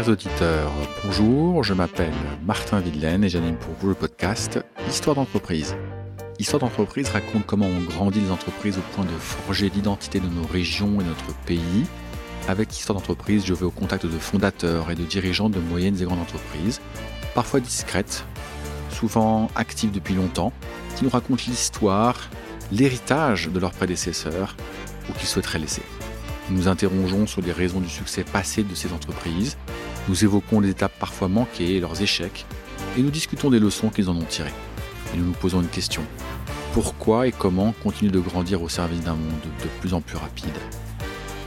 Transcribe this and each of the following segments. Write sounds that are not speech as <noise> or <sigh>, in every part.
Chers auditeurs, bonjour, je m'appelle Martin Videlaine et j'anime pour vous le podcast Histoire d'entreprise. Histoire d'entreprise raconte comment on grandit les entreprises au point de forger l'identité de nos régions et notre pays. Avec Histoire d'entreprise, je vais au contact de fondateurs et de dirigeants de moyennes et grandes entreprises, parfois discrètes, souvent actives depuis longtemps, qui nous racontent l'histoire, l'héritage de leurs prédécesseurs ou qu'ils souhaiteraient laisser. Nous nous interrogeons sur les raisons du succès passé de ces entreprises, nous évoquons les étapes parfois manquées et leurs échecs, et nous discutons des leçons qu'ils en ont tirées. Et nous nous posons une question. Pourquoi et comment continuer de grandir au service d'un monde de plus en plus rapide?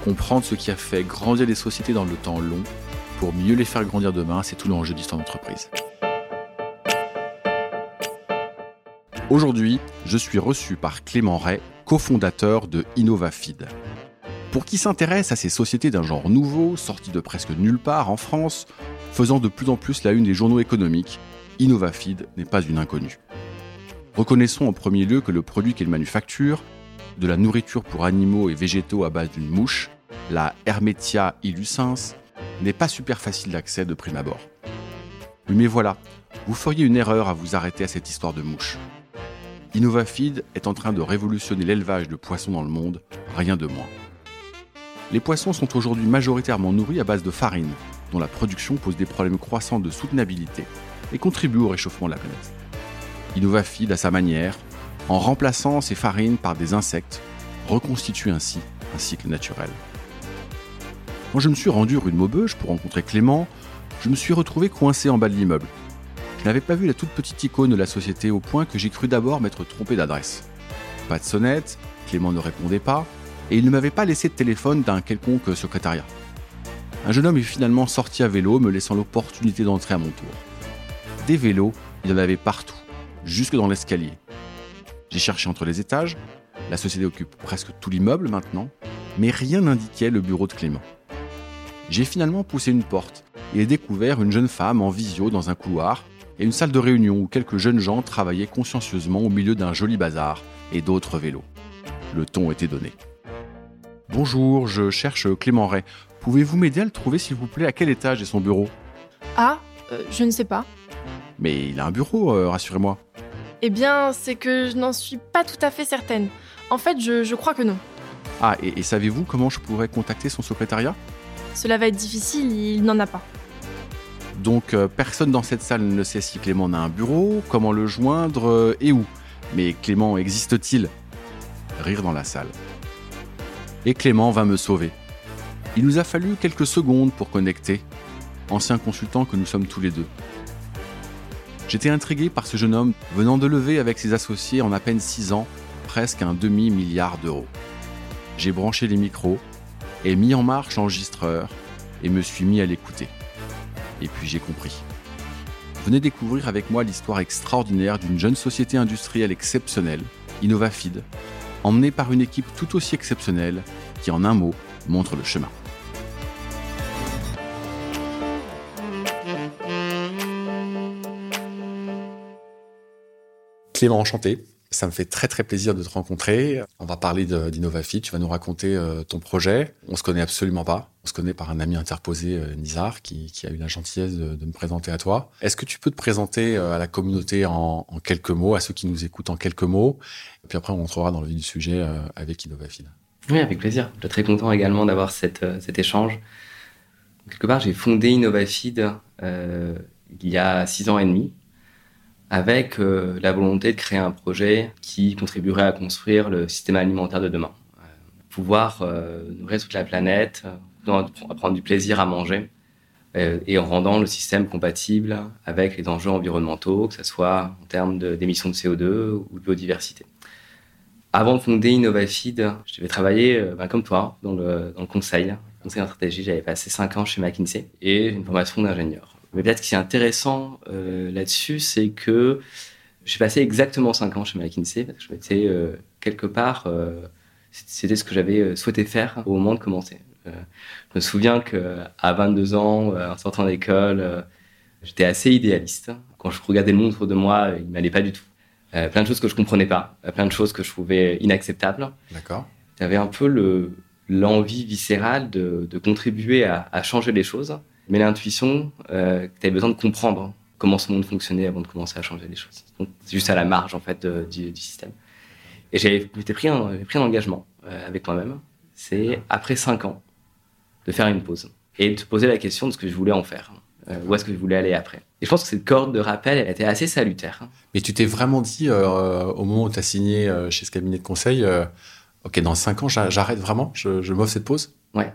Comprendre ce qui a fait grandir les sociétés dans le temps long pour mieux les faire grandir demain, c'est tout l'enjeu d'histoire d'entreprise. Aujourd'hui, je suis reçu par Clément Ray, cofondateur de InnovaFeed. Pour qui s'intéresse à ces sociétés d'un genre nouveau, sorties de presque nulle part en France, faisant de plus en plus la une des journaux économiques, InnovaFeed n'est pas une inconnue. Reconnaissons en premier lieu que le produit qu'elle manufacture, de la nourriture pour animaux et végétaux à base d'une mouche, la Hermetia illucens, n'est pas super facile d'accès de prime abord. Oui mais voilà, vous feriez une erreur à vous arrêter à cette histoire de mouche. InnovaFeed est en train de révolutionner l'élevage de poissons dans le monde, rien de moins. Les poissons sont aujourd'hui majoritairement nourris à base de farine, dont la production pose des problèmes croissants de soutenabilité et contribue au réchauffement de la planète. InnovaFeed, à sa manière, en remplaçant ces farines par des insectes, reconstitue ainsi un cycle naturel. Quand je me suis rendu rue de Maubeuge pour rencontrer Clément, je me suis retrouvé coincé en bas de l'immeuble, je n'avais pas vu la toute petite icône de la société au point que j'ai cru d'abord m'être trompé d'adresse. Pas de sonnette, Clément ne répondait pas, et il ne m'avait pas laissé de téléphone d'un quelconque secrétariat. Un jeune homme est finalement sorti à vélo, me laissant l'opportunité d'entrer à mon tour. Des vélos, il y en avait partout, jusque dans l'escalier. J'ai cherché entre les étages, la société occupe presque tout l'immeuble maintenant, mais rien n'indiquait le bureau de Clément. J'ai finalement poussé une porte et ai découvert une jeune femme en visio dans un couloir, et une salle de réunion où quelques jeunes gens travaillaient consciencieusement au milieu d'un joli bazar et d'autres vélos. Le ton était donné. Bonjour, je cherche Clément Ray. Pouvez-vous m'aider à le trouver s'il vous plaît? À quel étage est son bureau? Ah, euh, je ne sais pas. Mais il a un bureau, euh, rassurez-moi. Eh bien, c'est que je n'en suis pas tout à fait certaine. En fait, je, crois que non. Ah, et savez-vous comment je pourrais contacter son secrétariat? Cela va être difficile, il n'en a pas. Donc euh, personne dans cette salle ne sait si Clément a un bureau, comment le joindre et où. Mais Clément existe-t-il? Rire dans la salle. Et Clément va me sauver. Il nous a fallu quelques secondes pour connecter, ancien consultant que nous sommes tous les deux. J'étais intrigué par ce jeune homme venant de lever avec ses associés en à peine 6 ans presque un demi-milliard d'euros. J'ai branché les micros et mis en marche l'enregistreur et me suis mis à l'écouter. Et puis j'ai compris. Venez découvrir avec moi l'histoire extraordinaire d'une jeune société industrielle exceptionnelle, InnovaFeed, emmenée par une équipe tout aussi exceptionnelle qui, en un mot, montre le chemin. Clément, enchanté. Ça me fait très très plaisir de te rencontrer. On va parler d'InnovaFit. Tu vas nous raconter euh, ton projet. On se connaît absolument pas. On se connaît par un ami interposé, euh, Nizar, qui, a eu la gentillesse de, me présenter à toi. Est-ce que tu peux te présenter euh, à la communauté en, quelques mots, à ceux qui nous écoutent en quelques mots? Et puis après, on rentrera dans le vif du sujet avec InnovaFit. Oui, avec plaisir. Je suis très content également d'avoir cet échange. Quelque part, j'ai fondé InnovaFeed il y a six ans et demi avec euh, la volonté de créer un projet qui contribuerait à construire le système alimentaire de demain. Euh, pouvoir euh, nourrir toute la planète, prendre du plaisir à manger, et en rendant le système compatible avec les enjeux environnementaux, que ce soit en termes d'émissions de, CO2 ou de biodiversité. Avant de fonder InnovaFeed, je devais travailler, ben, comme toi, dans le, dans le conseil, conseil en stratégie. J'avais passé cinq ans chez McKinsey et une formation d'ingénieur. Mais peut-être ce qui est intéressant euh, là-dessus, c'est que j'ai passé exactement 5 ans chez McKinsey, parce que je m'étais euh, quelque part, euh, c'était ce que j'avais souhaité faire au moment de commencer. je me souviens qu'à 22 ans, en sortant d'école, j'étais assez idéaliste. Quand je regardais le monde autour de moi, il m'allait pas du tout. plein de choses que je comprenais pas, plein de choses que je trouvais inacceptables. D'accord. J'avais un peu l'envie viscérale de, contribuer à, à, changer les choses mais l'intuition, euh, tu avais besoin de comprendre comment ce monde fonctionnait avant de commencer à changer les choses. Donc, c'est juste à la marge, en fait, du, du, système. Et j'avais pris un, pris un engagement euh, avec moi-même. C'est après cinq ans de faire une pause et de te poser la question de ce que je voulais en faire. Euh, où est-ce que je voulais aller après Et je pense que cette corde de rappel, elle était assez salutaire. Mais tu t'es vraiment dit, euh, au moment où tu as signé euh, chez ce cabinet de conseil, euh, OK, dans cinq ans, j'arrête vraiment Je, je m'offre cette pause? Ouais.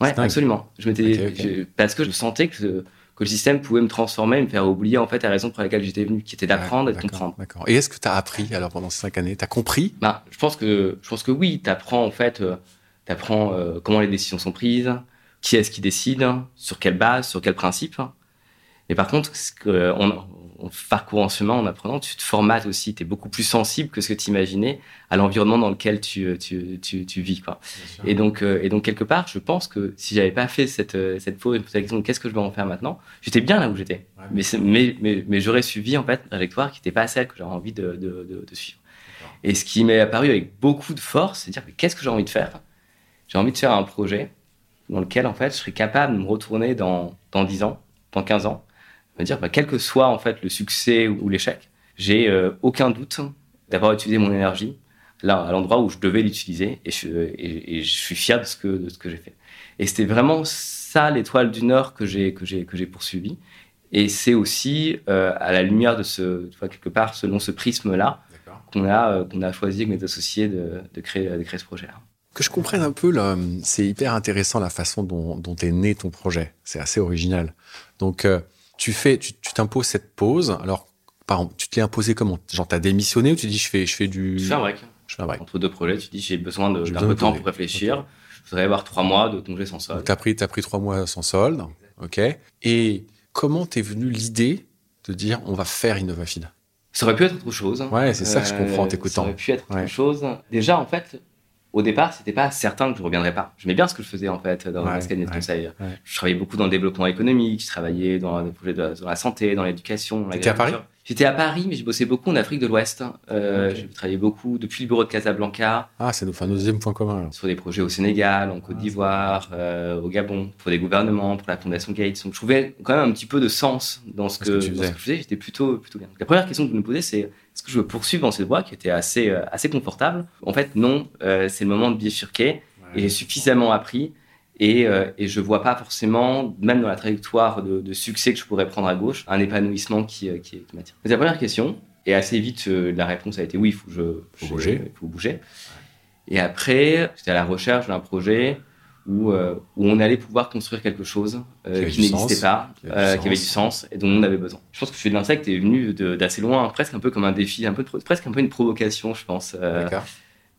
Ouais, absolument. Je m'étais, okay, okay. Je, parce que je sentais que, que le système pouvait me transformer, me faire oublier en fait la raison pour laquelle j'étais venu, qui était d'apprendre et de comprendre. D'accord. Et est-ce que tu as appris alors pendant ces cinq années? Tu as compris? Bah, je pense que je pense que oui. Tu apprends en fait, euh, tu apprends euh, comment les décisions sont prises, qui est-ce qui décide, sur quelle base, sur quel principe. Mais par contre, ce que, on, parcourant ce chemin, en apprenant, tu te formates aussi. Tu es beaucoup plus sensible que ce que tu imaginais à l'environnement dans lequel tu, tu, tu, tu vis. Quoi. Et, donc, euh, et donc, quelque part, je pense que si j'avais pas fait cette, cette pause la question qu'est-ce que je vais en faire maintenant, j'étais bien là où j'étais. Ouais. Mais, mais, mais, mais j'aurais suivi en fait une trajectoire qui n'était pas celle que j'avais envie de, de, de, de suivre. Et ce qui m'est apparu avec beaucoup de force, c'est de dire qu'est-ce que j'ai envie de faire? J'ai envie de faire un projet dans lequel en fait je serais capable de me retourner dans, dans 10 ans, dans 15 ans, me dire bah, quel que soit en fait le succès ou, l'échec, j'ai euh, aucun doute d'avoir utilisé mon énergie là à l'endroit où je devais l'utiliser et je, et, et je, suis fier de ce que de ce que j'ai fait. Et c'était vraiment ça l'étoile du Nord que j'ai que j'ai que j'ai poursuivi. Et c'est aussi euh, à la lumière de ce tu vois, quelque part selon ce prisme là qu'on a euh, qu'on a choisi avec mes associés de, de créer de créer ce projet là que je comprenne un peu, c'est hyper intéressant la façon dont, dont est né ton projet. C'est assez original. Donc, euh, tu fais, tu t'imposes cette pause. Alors, par exemple, tu te l'es imposé comment? Genre, t'as démissionné ou tu dis je fais, je fais du. Je fais un break. Je fais un break. Entre deux projets, tu dis j'ai besoin d'un peu de temps pour réfléchir. Okay. Je voudrais avoir trois mois de congé sans solde. T'as pris, as pris trois mois sans solde. Ok. Et comment t'es venu l'idée de dire on va faire InnovaFeed Ça aurait pu être autre chose. Ouais, c'est ça que je comprends en t'écoutant. Ça aurait pu être autre chose. Déjà, en fait, au départ, c'était pas certain que je reviendrais pas. J'aimais bien ce que je faisais en fait dans ouais, ce cabinet de ouais, conseil. Ouais. Je travaillais beaucoup dans le développement économique, je travaillais dans le projet de, dans la santé, dans l'éducation. T'étais à Paris? J'étais à Paris, mais j'ai bossé beaucoup en Afrique de l'Ouest. Euh, okay. J'ai travaillé beaucoup depuis le bureau de Casablanca. Ah, c'est notre deuxième point commun. Alors. Sur des projets au Sénégal, en Côte ah, d'Ivoire, euh, au Gabon, pour des gouvernements, pour la Fondation Gates. Donc, je trouvais quand même un petit peu de sens dans ce, que, que, tu faisais. Dans ce que je faisais. J'étais plutôt, plutôt bien. Donc, la première question que vous me posez, c'est est-ce que je veux poursuivre dans cette voie qui était assez, euh, assez confortable? En fait, non. Euh, c'est le moment de bifurquer ouais. et j'ai suffisamment appris et, euh, et je vois pas forcément, même dans la trajectoire de, de, succès que je pourrais prendre à gauche, un épanouissement qui, euh, qui, m'attire. C'est la première question. Et assez vite, euh, la réponse a été oui, il faut je faut je, bouger. Il faut bouger. Et après, j'étais à la recherche d'un projet où, euh, où on allait pouvoir construire quelque chose qui, qui n'existait pas, qui avait, qui avait, du sens et dont on avait besoin. Je pense que fais de l'insecte est venu d'assez loin, presque un peu comme un défi, un peu presque un peu une provocation, je pense. D'accord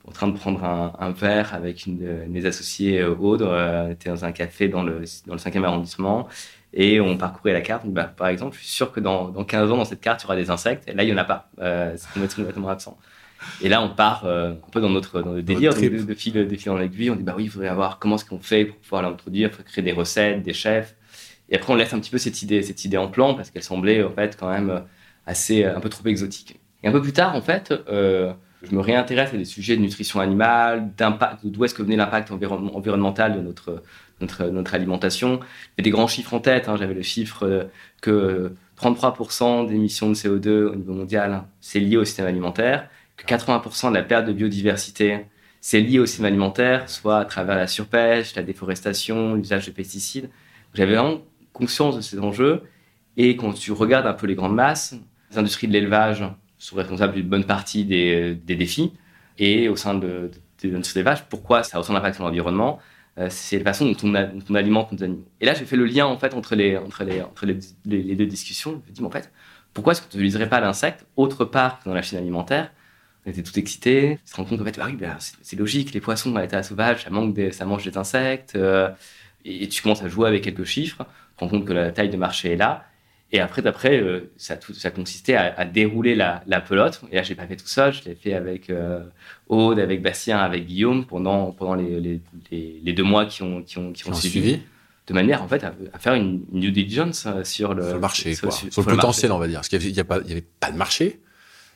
en train de prendre un, un verre avec une de mes associés euh, Aude. Euh, on était dans un café dans le, dans le 5e arrondissement et on parcourait la carte. Bah, par exemple, je suis sûr que dans, dans 15 ans, dans cette carte, il y aura des insectes. Et là, il n'y en a pas. Euh, c'est complètement absent. Et là, on part euh, un peu dans notre, dans notre délire de, de, de, fil, de fil en aiguille. On dit, bah oui, il faudrait avoir comment est-ce qu'on fait pour pouvoir l'introduire, créer des recettes, des chefs. Et après, on laisse un petit peu cette idée, cette idée en plan parce qu'elle semblait, en fait, quand même assez, un peu trop exotique. Et un peu plus tard, en fait, euh, je me réintéresse à des sujets de nutrition animale, d'impact, d'où est-ce que venait l'impact environ, environnemental de notre, alimentation. J'ai des grands chiffres en tête. Hein. J'avais le chiffre que 33% d'émissions de CO2 au niveau mondial, c'est lié au système alimentaire, que 80% de la perte de biodiversité, c'est lié au système alimentaire, soit à travers la surpêche, la déforestation, l'usage de pesticides. J'avais vraiment conscience de ces enjeux. Et quand tu regardes un peu les grandes masses, les industries de l'élevage sont responsables d'une bonne partie des, des, défis. Et au sein de, de, de notre élevage, pourquoi ça a autant d'impact sur l'environnement euh, C'est la façon dont on, on, alimente nos animaux. Et là, j'ai fait le lien en fait entre les, entre les, entre les deux discussions. Je me dis, mais en fait, pourquoi est-ce qu'on n'utiliserait pas l'insecte autre part que dans la chaîne alimentaire? On était tout excités. On se rend compte qu'en fait, bah oui, bah, c'est logique, les poissons à l'état sauvage, ça, manque des, ça mange des insectes. Euh, et tu commences à jouer avec quelques chiffres, tu te rends compte que la taille de marché est là. Et après, d'après, euh, ça, tout, ça consistait à, à dérouler la, la, pelote. Et là, je l'ai pas fait tout seul, je l'ai fait avec euh, Aude, avec Bastien, avec Guillaume pendant, pendant les, les, les, les deux mois qui ont, qui ont, qui ont, suivi, suivi. De manière, en fait, à, à faire une, une due diligence euh, sur le, sur le marché, sur, quoi. Sur, sur, le, potentiel, marché. on va dire. Parce qu'il n'y avait, pas de marché,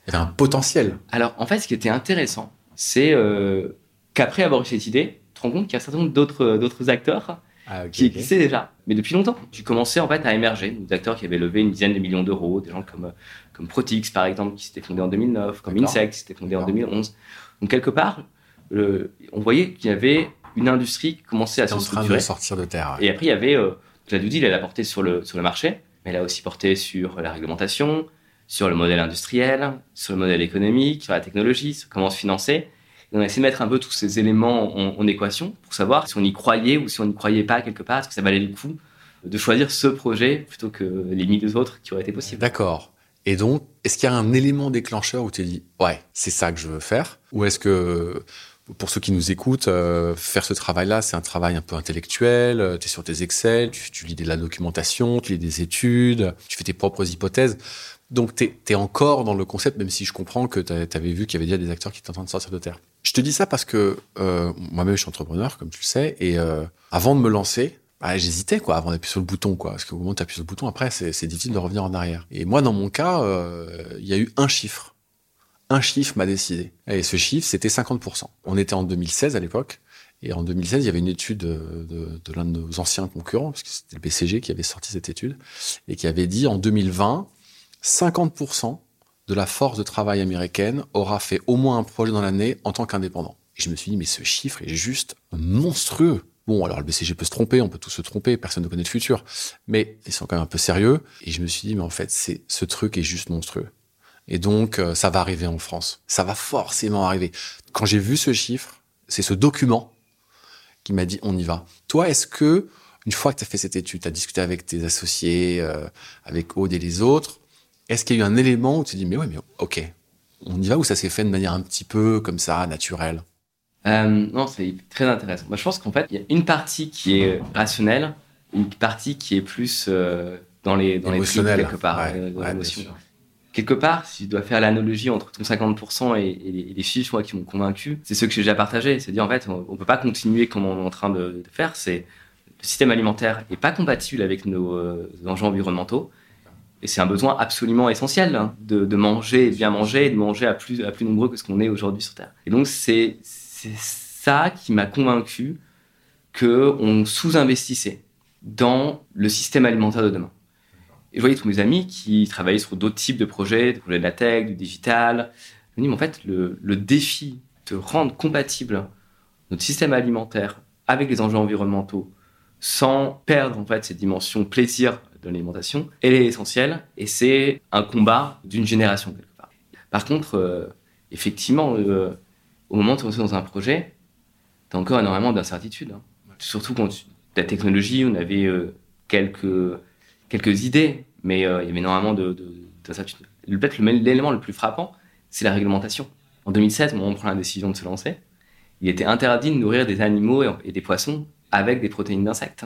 il y avait un potentiel. Alors, en fait, ce qui était intéressant, c'est euh, qu'après avoir eu cette idée, tu te rends compte qu'il y a un certain nombre d'autres acteurs ah, qui existait déjà, mais depuis longtemps, qui commençait en fait à émerger. Des acteurs qui avaient levé une dizaine de millions d'euros, des gens comme, comme Protix par exemple, qui s'était fondé en 2009, comme Insect, qui s'était fondé en 2011. Donc quelque part, on voyait qu'il y avait une industrie qui commençait à se structurer. en train de sortir de terre. Et après, il y avait, euh, la due elle a porté sur le, sur le marché, mais elle a aussi porté sur la réglementation, sur le modèle industriel, sur le modèle économique, sur la technologie, sur comment se financer. On a essayé de mettre un peu tous ces éléments en, équation pour savoir si on y croyait ou si on n'y croyait pas quelque part, est-ce que ça valait le coup de choisir ce projet plutôt que les mille autres qui auraient été possibles. D'accord. Et donc, est-ce qu'il y a un élément déclencheur où tu dis, ouais, c'est ça que je veux faire Ou est-ce que pour ceux qui nous écoutent, euh, faire ce travail-là, c'est un travail un peu intellectuel. Euh, tu es sur tes Excel, tu, lis de la documentation, tu lis des études, tu fais tes propres hypothèses. Donc, tu es, encore dans le concept, même si je comprends que tu avais vu qu'il y avait déjà des acteurs qui étaient en train de sortir de terre. Je te dis ça parce que euh, moi-même, je suis entrepreneur, comme tu le sais, et avant de me lancer, bah, j'hésitais quoi avant d'appuyer sur le bouton quoi parce qu'au moment où tu appuies sur le bouton après c'est difficile de revenir en arrière et moi dans mon cas il y a eu un chiffre un chiffre m'a décidé. Et ce chiffre, c'était 50%. On était en 2016 à l'époque. Et en 2016, il y avait une étude de, l'un de nos anciens concurrents, parce que c'était le BCG qui avait sorti cette étude, et qui avait dit en 2020, 50% de la force de travail américaine aura fait au moins un projet dans l'année en tant qu'indépendant. Et je me suis dit, mais ce chiffre est juste monstrueux. Bon, alors le BCG peut se tromper, on peut tous se tromper, personne ne connaît le futur, mais ils sont quand même un peu sérieux. Et je me suis dit, mais en fait, c'est ce truc est juste monstrueux. Et donc, euh, ça va arriver en France. Ça va forcément arriver. Quand j'ai vu ce chiffre, c'est ce document qui m'a dit on y va. Toi, est-ce que une fois que tu as fait cette étude, tu as discuté avec tes associés, euh, avec Aude et les autres, est-ce qu'il y a eu un élément où tu te dis mais ouais, mais ok, on y va ou ça s'est fait de manière un petit peu comme ça, naturelle? Euh, Non, c'est très intéressant. Moi, je pense qu'en fait, il y a une partie qui est rationnelle, une partie qui est plus dans les dans les quelque part, ouais, quelque part, si je dois faire l'analogie entre ton 50% et, les, chiffres qui m'ont convaincu, c'est ce que j'ai déjà partagé. C'est-à-dire, en fait, on ne peut pas continuer comme on est en train de, faire. C'est le système alimentaire n'est pas compatible avec nos euh, enjeux environnementaux. Et c'est un besoin absolument essentiel hein, de, manger, bien manger, et de manger à plus, à plus nombreux que ce qu'on est aujourd'hui sur Terre. Et donc, c'est ça qui m'a convaincu qu'on sous-investissait dans le système alimentaire de demain. Et je voyais tous mes amis qui travaillaient sur d'autres types de projets, des projets de la tech, du digital. Je me dis, mais en fait, le, défi de rendre compatible notre système alimentaire avec les enjeux environnementaux sans perdre en fait cette dimension plaisir de l'alimentation, elle est essentielle et c'est un combat d'une génération quelque part. Par contre, euh, effectivement, euh, au moment où tu es dans un projet, tu as encore énormément d'incertitudes. Hein. Surtout quand la technologie, on avait euh, quelques quelques idées, mais il y avait énormément de, de, Peut-être l'élément le plus frappant, c'est la réglementation. En 2007, au moment où on prend la décision de se lancer, il était interdit de nourrir des animaux et des poissons avec des protéines d'insectes.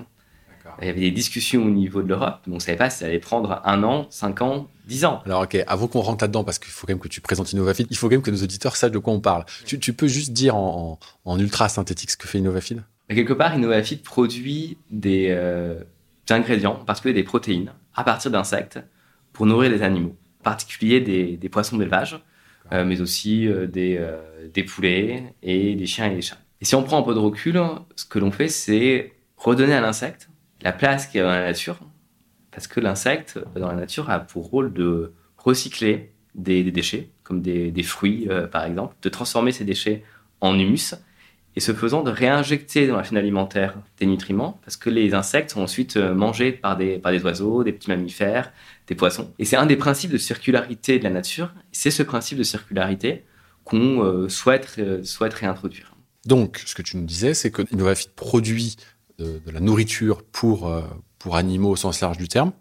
Il y avait des discussions au niveau de l'Europe, mais on ne savait pas si ça allait prendre un an, cinq ans, dix ans. Alors, ok, avant qu'on rentre là-dedans, parce qu'il faut quand même que tu présentes Innovafid, il faut quand même que nos auditeurs sachent de quoi on parle. Tu, peux juste dire en, ultra synthétique ce que fait Innovafid Quelque part, Innovafid produit des, euh, ingrédients, en particulier des protéines, à partir d'insectes pour nourrir les animaux, en particulier des, poissons d'élevage, euh, mais aussi euh, des, des, poulets et des chiens et des chats. Et si on prend un peu de recul, ce que l'on fait, c'est redonner à l'insecte la place qu'il a dans la nature, parce que l'insecte, dans la nature, a pour rôle de recycler des, déchets, comme des, fruits, par exemple, de transformer ces déchets en humus et ce faisant de réinjecter dans la chaîne alimentaire des nutriments parce que les insectes sont ensuite euh, mangés par des, par des oiseaux, des petits mammifères, des poissons. Et c'est un des principes de circularité de la nature. C'est ce principe de circularité qu'on euh, souhaite, euh, souhaite réintroduire. Donc, ce que tu nous disais, c'est que Innovafit produit de, de, la nourriture pour, pour animaux au sens large du terme,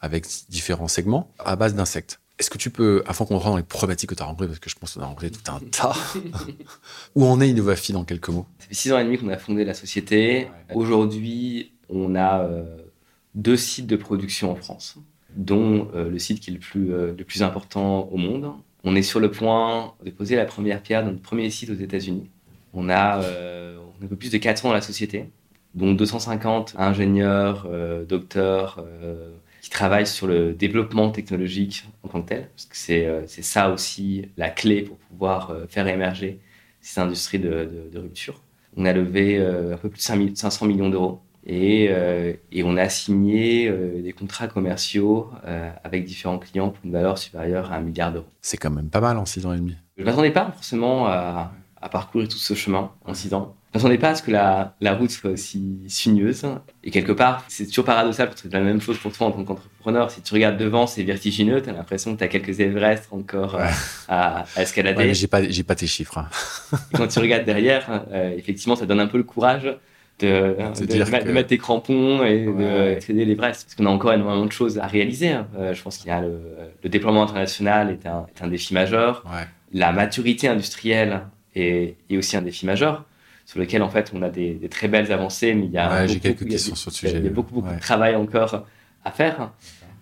avec différents segments, à base d'insectes. Est-ce que tu peux, avant qu'on rentre dans les problématiques que tu as rencontrées, parce que je pense qu'on a rencontré tout un tas, <laughs> où en est Innovafi dans quelques mots? Ça fait six ans et demi qu'on a fondé la société. Aujourd'hui, on a euh, deux sites de production en France, dont euh, le site qui est le plus, euh, le plus important au monde. On est sur le point de poser la première pierre de notre premier site aux États-Unis. On a, on a un peu plus de 400 dans la société, dont 250 ingénieurs, docteurs, qui travaille sur le développement technologique en tant que tel, parce que c'est euh, ça aussi la clé pour pouvoir euh, faire émerger ces industries de, rupture. On a levé euh, un peu plus de 500 millions d'euros Et, et, on a signé des contrats commerciaux avec différents clients pour une valeur supérieure à un milliard d'euros. C'est quand même pas mal en six ans et demi. Je ne m'attendais pas forcément à, à parcourir tout ce chemin en six ans. M'attendais pas à ce que la, la route soit aussi sinueuse. Et quelque part, c'est toujours paradoxal parce que c'est la même chose pour toi en tant qu'entrepreneur. Si tu regardes devant, c'est vertigineux. Tu as l'impression que tu as quelques Everest encore euh, à, à, escalader. Ouais, j'ai pas, j'ai pas tes chiffres. Hein. quand tu regardes derrière, euh, effectivement, ça donne un peu le courage de, de, de, mettre tes crampons et ouais. de l'Everest. Parce qu'on a encore énormément de choses à réaliser. Hein. Euh, je pense qu'il y a le, le, déploiement international est un, est un défi majeur. La maturité industrielle est, est, aussi un défi majeur sur lequel en fait on a des, des très belles avancées, mais il y a, ouais, beaucoup, quelques questions il y a, sur le sujet. Il y a beaucoup, beaucoup de travail encore à faire.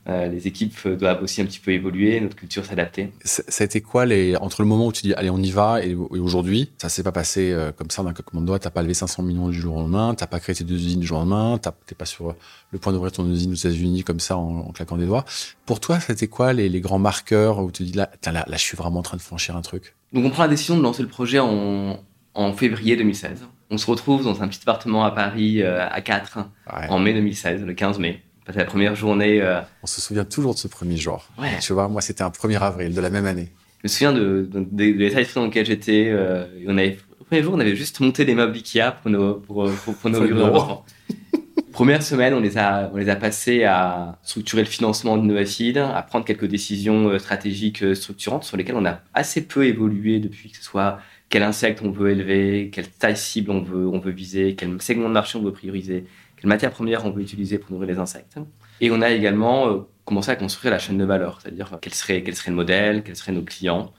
Euh, les équipes doivent aussi un petit peu évoluer, notre culture s'adapter. Ça a été quoi les entre le moment où tu dis allez on y va et, et aujourd'hui ça s'est pas passé euh, comme ça d'un claquement de doigts. T'as pas levé 500 millions du jour au lendemain, t'as pas créé tes deux usines du jour au lendemain, t'es pas sur le point d'ouvrir ton usine aux États-Unis comme ça en, en, claquant des doigts. Pour toi, c'était quoi les, les, grands marqueurs où tu dis là, là, là, je suis vraiment en train de franchir un truc? Donc on prend la décision de lancer le projet en, en février 2016. On se retrouve dans un petit appartement à Paris euh, à 4 ouais. en mai 2016, le 15 mai. C'était la première journée. Euh... On se souvient toujours de ce premier jour. Ouais. Tu vois, moi, c'était un 1er avril de la même année. Je me souviens de, de, de, de l'état d'esprit dans lequel j'étais. Euh, on avait, le premier jour, on avait juste monté des meubles Ikea pour nos, pour, pour, pour nos bureaux. <laughs> Première semaine, on les a, on les a passés à structurer le financement d'Innovafeed, à prendre quelques décisions stratégiques structurantes sur lesquelles on a assez peu évolué depuis que ce soit quel insecte on veut élever, quelle taille cible on veut, on veut viser, quel segment de marché on veut prioriser, quelle matière première on veut utiliser pour nourrir les insectes. Et on a également euh, commencé à construire la chaîne de valeur, c'est-à-dire quel serait, quel serait le modèle, quels seraient nos clients,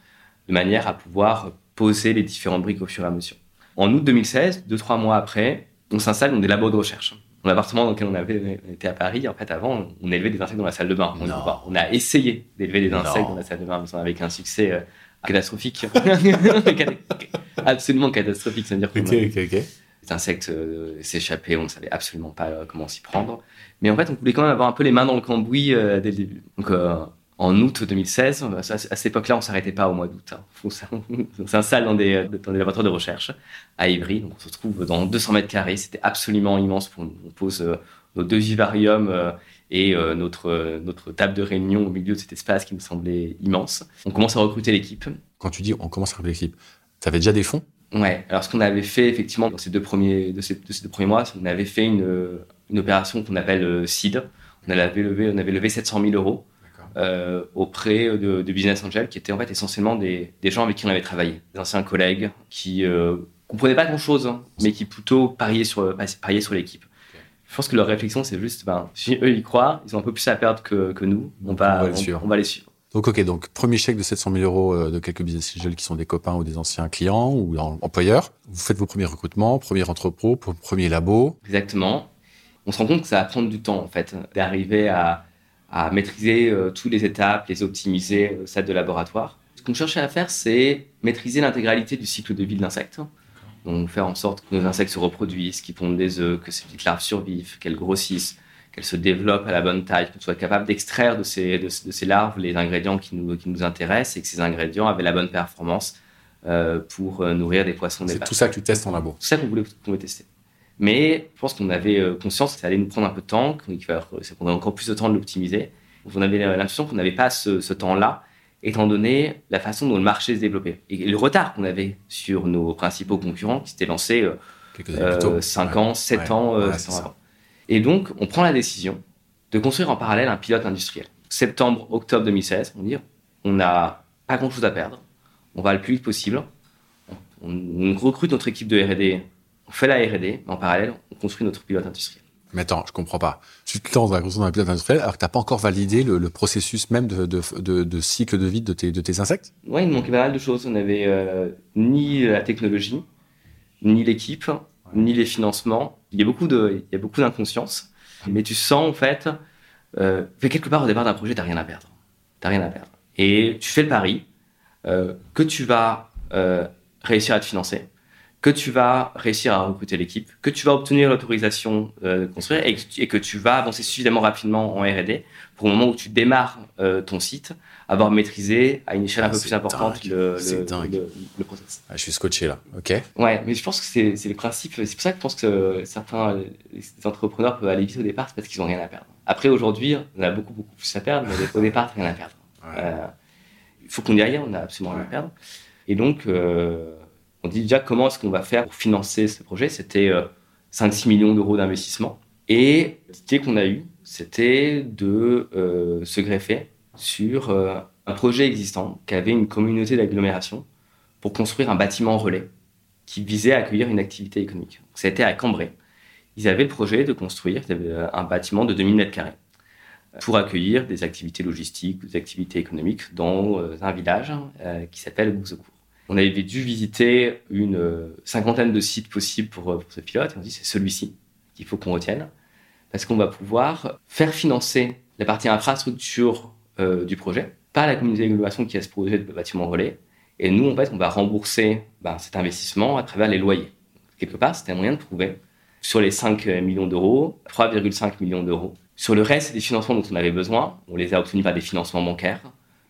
de manière à pouvoir poser les différentes briques au fur et à mesure. En août 2016, deux, trois mois après, on s'installe dans des labos de recherche. Dans l'appartement dans lequel on avait été à Paris, en fait, avant, on élevait des insectes dans la salle de bain. On, on a essayé d'élever des insectes non. dans la salle de bain, mais avec un succès euh, catastrophique. <laughs> absolument catastrophique, c'est-à-dire que okay, okay, okay. les insectes euh, s'échappaient, on ne savait absolument pas euh, comment s'y prendre. Mais en fait, on voulait quand même avoir un peu les mains dans le cambouis euh, dès le début. Donc, en août 2016, à, cette époque-là, on s'arrêtait pas au mois d'août. Hein. On <laughs> s'installe dans des, dans des laboratoires de recherche à Ivry. Donc, on se retrouve dans 200 mètres carrés. C'était absolument immense. Pour, on pose nos deux vivariums et euh, notre, notre table de réunion au milieu de cet espace qui nous semblait immense. On commence à recruter l'équipe. Quand tu dis on commence à recruter l'équipe, tu avais déjà des fonds? Ouais. Alors, ce qu'on avait fait, effectivement, dans ces deux premiers, de ces, de ces deux premiers mois, on avait fait une, une opération qu'on appelle SEED. On avait levé, on avait levé 700 000 euros. Euh, auprès de, de, business angels qui étaient en fait essentiellement des, des, gens avec qui on avait travaillé, des anciens collègues qui euh, comprenaient pas grand chose, hein, mais qui plutôt pariaient sur, pariaient sur l'équipe. Je pense que leur réflexion, c'est juste, ben, si eux y croient, ils ont un peu plus à perdre que, que nous, on va, on va, les suivre. On, on va les suivre. Donc, ok, donc premier chèque de 700 000 euros euh, de quelques business angels qui sont des copains ou des anciens clients ou employeurs. Vous faites vos premiers recrutements, premier entrepôt, premier labo. Exactement. On se rend compte que ça va prendre du temps, en fait, d'arriver à à maîtriser euh, toutes les étapes, les optimiser au stade de laboratoire. Ce qu'on cherchait à faire, c'est maîtriser l'intégralité du cycle de vie de l'insecte. Donc faire en sorte que nos insectes se reproduisent, qu'ils pondent des œufs, que ces petites larves survivent, qu'elles grossissent, qu'elles se développent à la bonne taille, qu'on soit capable d'extraire de ces, de, de, ces larves les ingrédients qui nous, qui nous intéressent et que ces ingrédients avaient la bonne performance euh, pour euh, nourrir des poissons. C'est tout ça que tu testes en labo. Tout ça qu'on voulait, qu voulait tester. Mais je pense qu'on avait euh, conscience que ça allait nous prendre un peu de temps, qu'on aurait encore plus de temps de l'optimiser. On avait l'impression qu'on n'avait pas ce, ce temps-là, étant donné la façon dont le marché se développait. Et le retard qu'on avait sur nos principaux concurrents qui s'étaient lancés euh, 5 ouais. ans, 7 ouais. ans, euh, avant. Et donc, on prend la décision de construire en parallèle un pilote industriel. Septembre, octobre 2016, on dit on n'a pas grand-chose à perdre, on va le plus vite possible, on, on recrute notre équipe de R&D on fait la R&D, mais en parallèle, on construit notre pilote industriel. Mais attends, je comprends pas. Tu te lances dans la construction d'un pilote industriel alors que tu n'as pas encore validé le, le processus même de, de, de, de, cycle de vie de tes, de tes insectes? Oui, il manquait pas mal de choses. On n'avait euh, ni la technologie, ni l'équipe, ouais. ni les financements. Il y a beaucoup de, il y a beaucoup d'inconscience. Mais tu sens, en fait, euh, que quelque part, au départ d'un projet, tu n'as rien à perdre. Tu rien à perdre. Et tu fais le pari euh, que tu vas euh, réussir à te financer que tu vas réussir à recruter l'équipe, que tu vas obtenir l'autorisation euh, de construire et que, tu, vas avancer suffisamment rapidement en R&D pour au moment où tu démarres euh, ton site, avoir maîtrisé à une échelle un ah, peu plus importante le, le, le, process. Ah, je suis scotché là, ok. Ouais, mais je pense que c'est le principe. C'est pour ça que je pense que certains entrepreneurs peuvent aller vite au départ, parce qu'ils n'ont rien à perdre. Après, aujourd'hui, on a beaucoup, beaucoup plus à perdre, mais au départ, rien à perdre. Euh, il faut qu'on y aille, on a absolument rien à perdre. Et donc, on dit déjà comment est-ce qu'on va faire pour financer ce projet. C'était 5-6 euh, millions d'euros d'investissement. Et l'idée qu'on a eue, c'était de euh, se greffer sur euh, un projet existant qui avait une communauté d'agglomération pour construire un bâtiment relais qui visait à accueillir une activité économique. C'était à Cambrai. Ils avaient le projet de construire un bâtiment de 2000 m2 pour accueillir des activités logistiques des activités économiques dans un village qui s'appelle Gouzecourt. On avait dû visiter une euh, cinquantaine de sites possibles pour, euh, pour ce pilote. Et on dit c'est celui-ci qu'il faut qu'on retienne parce qu'on va pouvoir faire financer la partie infrastructure euh, du projet par la communauté d'agglomération qui a ce projet de bâtiment relais. Et nous, en fait, on va rembourser ben, cet investissement à travers les loyers. Quelque part, c'était un moyen de prouver sur les 5 millions d'euros, 3,5 millions d'euros. Sur le reste des financements dont on avait besoin, on les a obtenus par des financements bancaires,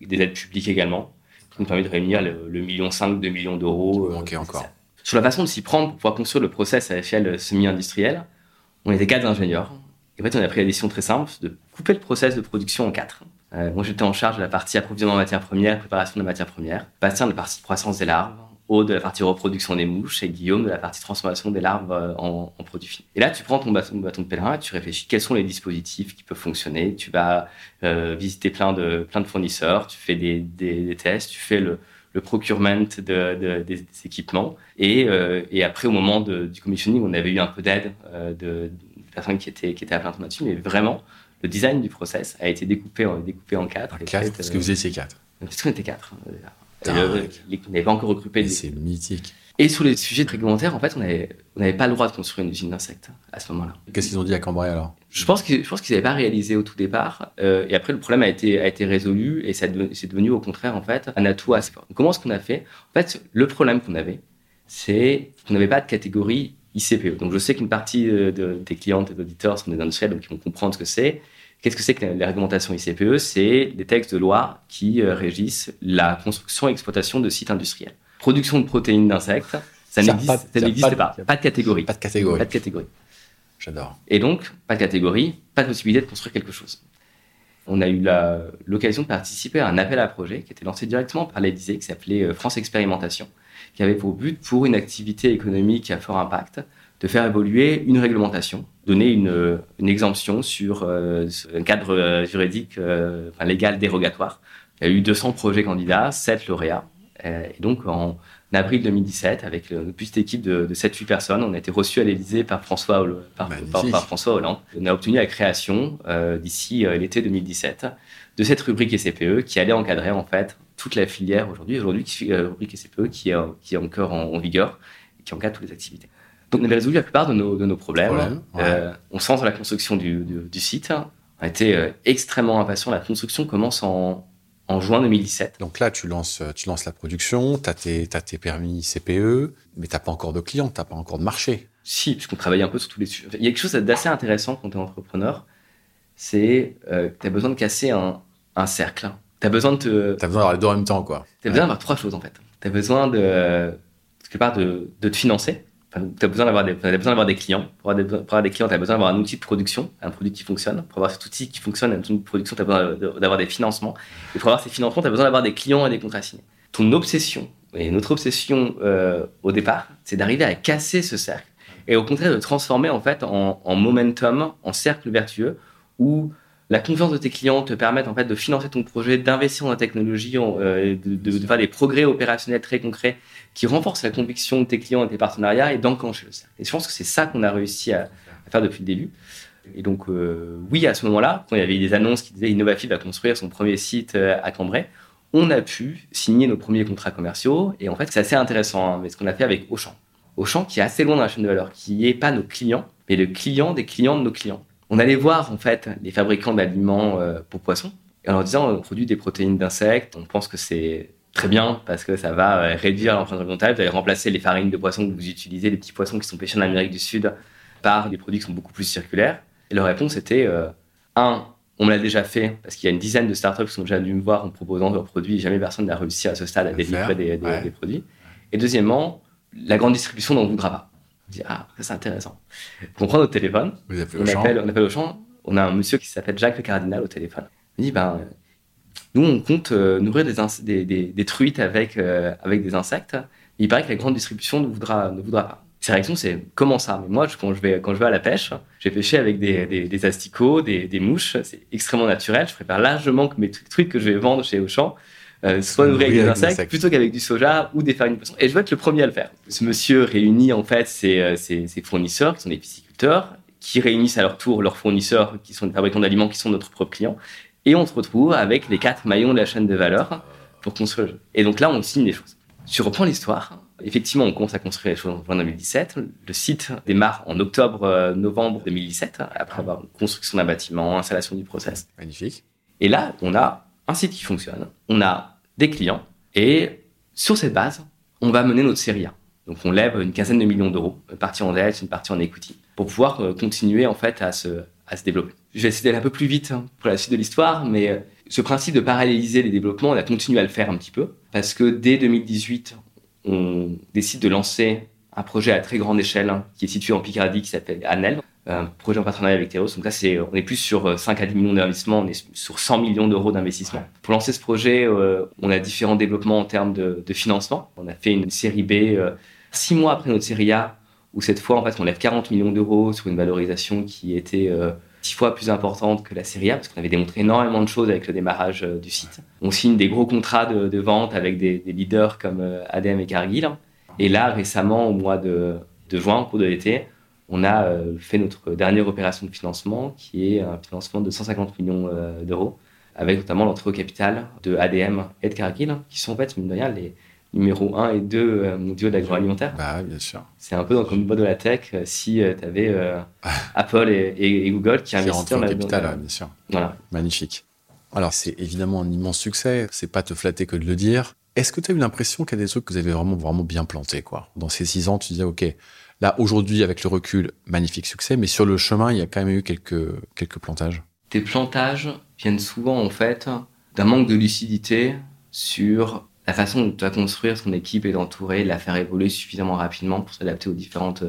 des aides publiques également qui nous permet de réunir le, million 5, 2 millions d'euros. Euh, encore. Sur la façon de s'y prendre pour pouvoir construire le process à échelle semi-industrielle, on était quatre ingénieurs. Et en fait, on a pris la décision très simple de couper le process de production en quatre. Euh, moi, j'étais en charge de la partie approvisionnement en matières premières, préparation de matières premières, Bastien de la partie croissance des larves, Aude de la partie reproduction des mouches et Guillaume de la partie transformation des larves euh, en, en produits finis. Et là, tu prends ton bâton, bâton, de pèlerin et tu réfléchis quels sont les dispositifs qui peuvent fonctionner. Tu vas euh, visiter plein de, plein de fournisseurs, tu fais des, des, des tests, tu fais le, le procurement de, de, des, équipements. Et, euh, et, après, au moment de, du commissioning, on avait eu un peu d'aide euh, de, personnes qui étaient, qui étaient à plein temps là-dessus. Mais vraiment, le design du process a été découpé en, découpé en quatre. En quatre, parce que vous étiez quatre. Parce qu'on était quatre. Euh, on n'avait pas encore recruté. C'est mythique. Et sur les sujets réglementaires, en fait, on n'avait pas le droit de construire une usine d'insectes à ce moment-là. Qu'est-ce qu'ils ont dit à Cambrai alors? Je pense qu'ils n'avaient pas réalisé au tout départ. Euh, et après, le problème a été, a été résolu et c'est devenu au contraire, en fait, un atout assez fort. comment est-ce qu'on a fait? En fait, le problème qu'on avait, c'est qu'on n'avait pas de catégorie ICPE. Donc, je sais qu'une partie euh, de, des clientes et d'auditeurs sont des industriels, donc ils vont comprendre ce que c'est. Qu'est-ce que c'est que les réglementations ICPE C'est des textes de loi qui euh, régissent la construction et exploitation de sites industriels. Production de protéines d'insectes, ça n'existe pas. Pas, de catégorie. Pas de catégorie. Pas de catégorie. J'adore. Et donc, pas de catégorie, pas de possibilité de construire quelque chose. On a eu l'occasion de participer à un appel à projet qui était lancé directement par l'Élysée, qui s'appelait euh, France Expérimentation, qui avait pour but, pour une activité économique à fort impact, de faire évoluer une réglementation, donner une, une exemption sur euh, un cadre euh, juridique enfin, légal dérogatoire. Il y a eu 200 projets candidats, 7 lauréats. et donc, en avril 2017, avec une petite équipe de, de 7-8 personnes, on a été reçus à l'Élysée par François, par, par, François Hollande. On a obtenu la création, d'ici l'été 2017, de cette rubrique SCPE qui allait encadrer en fait toute la filière aujourd'hui, aujourd'hui, la rubrique SCPE qui est, qui est encore en, en vigueur et qui encadre toutes les activités. Donc, on avait résolu la plupart de nos, de nos problèmes. Euh, on sent la construction du, du, site. On été euh, extrêmement impatient. La construction commence en, en juin 2017. Donc là, tu lances, tu lances la production, tu as, as, tes permis CPE, mais tu pas encore de clients, tu pas encore de marché. Si, puisqu'on travaille un peu sur tous les sujets. Il y a quelque chose d'assez intéressant quand tu es entrepreneur, c'est euh, que tu as besoin de casser un, un cercle. Tu as besoin de te... Tu as besoin d'avoir les deux en même temps, quoi. Tu as besoin d'avoir trois choses, en fait. Tu as besoin de, quelque part, de, de te financer tu as besoin d'avoir des, besoin des clients. Pour avoir des, clients, tu as besoin d'avoir un outil de production, un produit qui fonctionne. Pour avoir cet outil qui fonctionne, un outil de production, tu as besoin d'avoir des financements. Et pour avoir ces financements, tu as besoin d'avoir des clients et des contrats signés. Ton obsession, et notre obsession euh, au départ, c'est d'arriver à casser ce cercle. Et au contraire, de transformer en fait en momentum, en cercle vertueux, où la confiance de tes clients te permet en fait de financer ton projet, d'investir dans la technologie, euh, de, de, de, faire des progrès opérationnels très concrets qui renforcent la conviction de tes clients et tes partenariats et d'enclencher le cercle. Et je pense que c'est ça qu'on a réussi à, à, faire depuis le début. Et donc euh, oui, à ce moment-là, quand il y avait des annonces qui disaient Innovafil va construire son premier site euh, à Cambrai, on a pu signer nos premiers contrats commerciaux. Et en fait, c'est assez intéressant, hein, mais ce qu'on a fait avec Auchan. Auchan qui est assez loin dans la chaîne de valeur, qui n'est pas nos clients, mais le client des clients de nos clients on allait voir en fait les fabricants d'aliments euh, pour poissons et en leur disant on produit des protéines d'insectes, on pense que c'est très bien parce que ça va euh, réduire l'empreinte environnementale. Vous allez remplacer les farines de poissons que vous utilisez, les petits poissons qui sont pêchés en Amérique du Sud, par des produits qui sont beaucoup plus circulaires. Et leur réponse était euh, un, on me l'a déjà fait parce qu'il y a une dizaine de startups qui sont déjà venues me voir en proposant leurs produits. Jamais personne n'a réussi à ce stade à délivrer des, des, produits. Et deuxièmement, la grande distribution n'en voudra pas. On dit, ah, ça c'est intéressant. On prend notre téléphone, on, appelle, on appelle au champ, on a un monsieur qui s'appelle Jacques le Cardinal au téléphone. Il dit, ben, nous, on compte euh, nourrir des, des, des, truites avec, euh, avec des insectes. Il paraît que la grande distribution ne voudra, ne voudra pas. Sa réaction, c'est comment ça? Mais moi, quand je, vais, quand je vais à la pêche, je vais pêcher avec des, asticots, des, mouches. C'est extrêmement naturel. Je prépare largement que mes truites que je vais vendre chez Auchan euh, soit nourris avec des insectes, plutôt qu'avec du soja ou des farines de poisson. Et je vais être le premier à le faire. Ce monsieur réunit en fait ses, ses, ses fournisseurs, qui sont des pisciculteurs, qui réunissent à leur tour leurs fournisseurs, qui sont des fabricants d'aliments, qui sont notre propre client, et on se retrouve avec les quatre maillons de la chaîne de valeur pour construire le jeu. Et donc là, on signe les choses. Si reprends l'histoire, effectivement, on commence à construire les choses en 2017. Le site démarre en octobre-novembre 2017, après avoir une construction d'un bâtiment, installation du process. Magnifique. Et là, on a un site qui fonctionne, on a des clients, et sur cette base, on va mener notre série A. Donc on lève une quinzaine de millions d'euros, une partie en dette, une partie en equity, pour pouvoir euh, continuer en fait à se, à se développer. Je vais essayer d'aller un peu plus vite hein, pour la suite de l'histoire, mais euh, ce principe de paralléliser les développements, on a continué à le faire un petit peu, parce que dès 2018, on décide de lancer un projet à très grande échelle hein, qui est situé en Picardie, qui s'appelle Anel, un projet en partenariat avec Teros. Donc là, c'est, on est plus sur 5 euh, à 10 millions d'investissements, on est sur 100 millions d'euros d'investissement. Pour lancer ce projet, euh, on a différents développements en termes de, de, financement. On a fait une série B six mois après notre série A, où cette fois, en fait, on lève 40 millions d'euros sur une valorisation qui était six fois plus importante que la série A, parce qu'on avait démontré énormément de choses avec le démarrage euh, du site. On signe des gros contrats de, vente avec des, leaders comme euh, ADM et Cargill. Et là, récemment, au mois de, juin, au cours de l'été, on a euh, fait notre dernière opération de financement, qui est un financement de 150 millions d'euros, avec notamment l'entrée au capital de ADM et de Cargill, qui sont en fait, mine de rien, les, numéro 1 et 2 euh, mondiaux d'agroalimentaire. Bah, bien sûr. C'est un peu comme le mode de la tech euh, si euh, tu avais <laughs> Apple et, Google qui investissaient dans le capital, bien sûr. Voilà. Magnifique. Alors, c'est évidemment un immense succès. C'est pas te flatter que de le dire. Est-ce que tu as eu l'impression qu'il y a des trucs que vous avez vraiment, vraiment bien plantés, quoi? Dans ces six ans, tu disais, OK, là, aujourd'hui, avec le recul, magnifique succès, mais sur le chemin, il y a quand même eu quelques, quelques plantages. Tes plantages viennent souvent, en fait, d'un manque de lucidité sur la façon dont tu vas construire son équipe et d'entourer, de la faire évoluer suffisamment rapidement pour s'adapter aux différentes,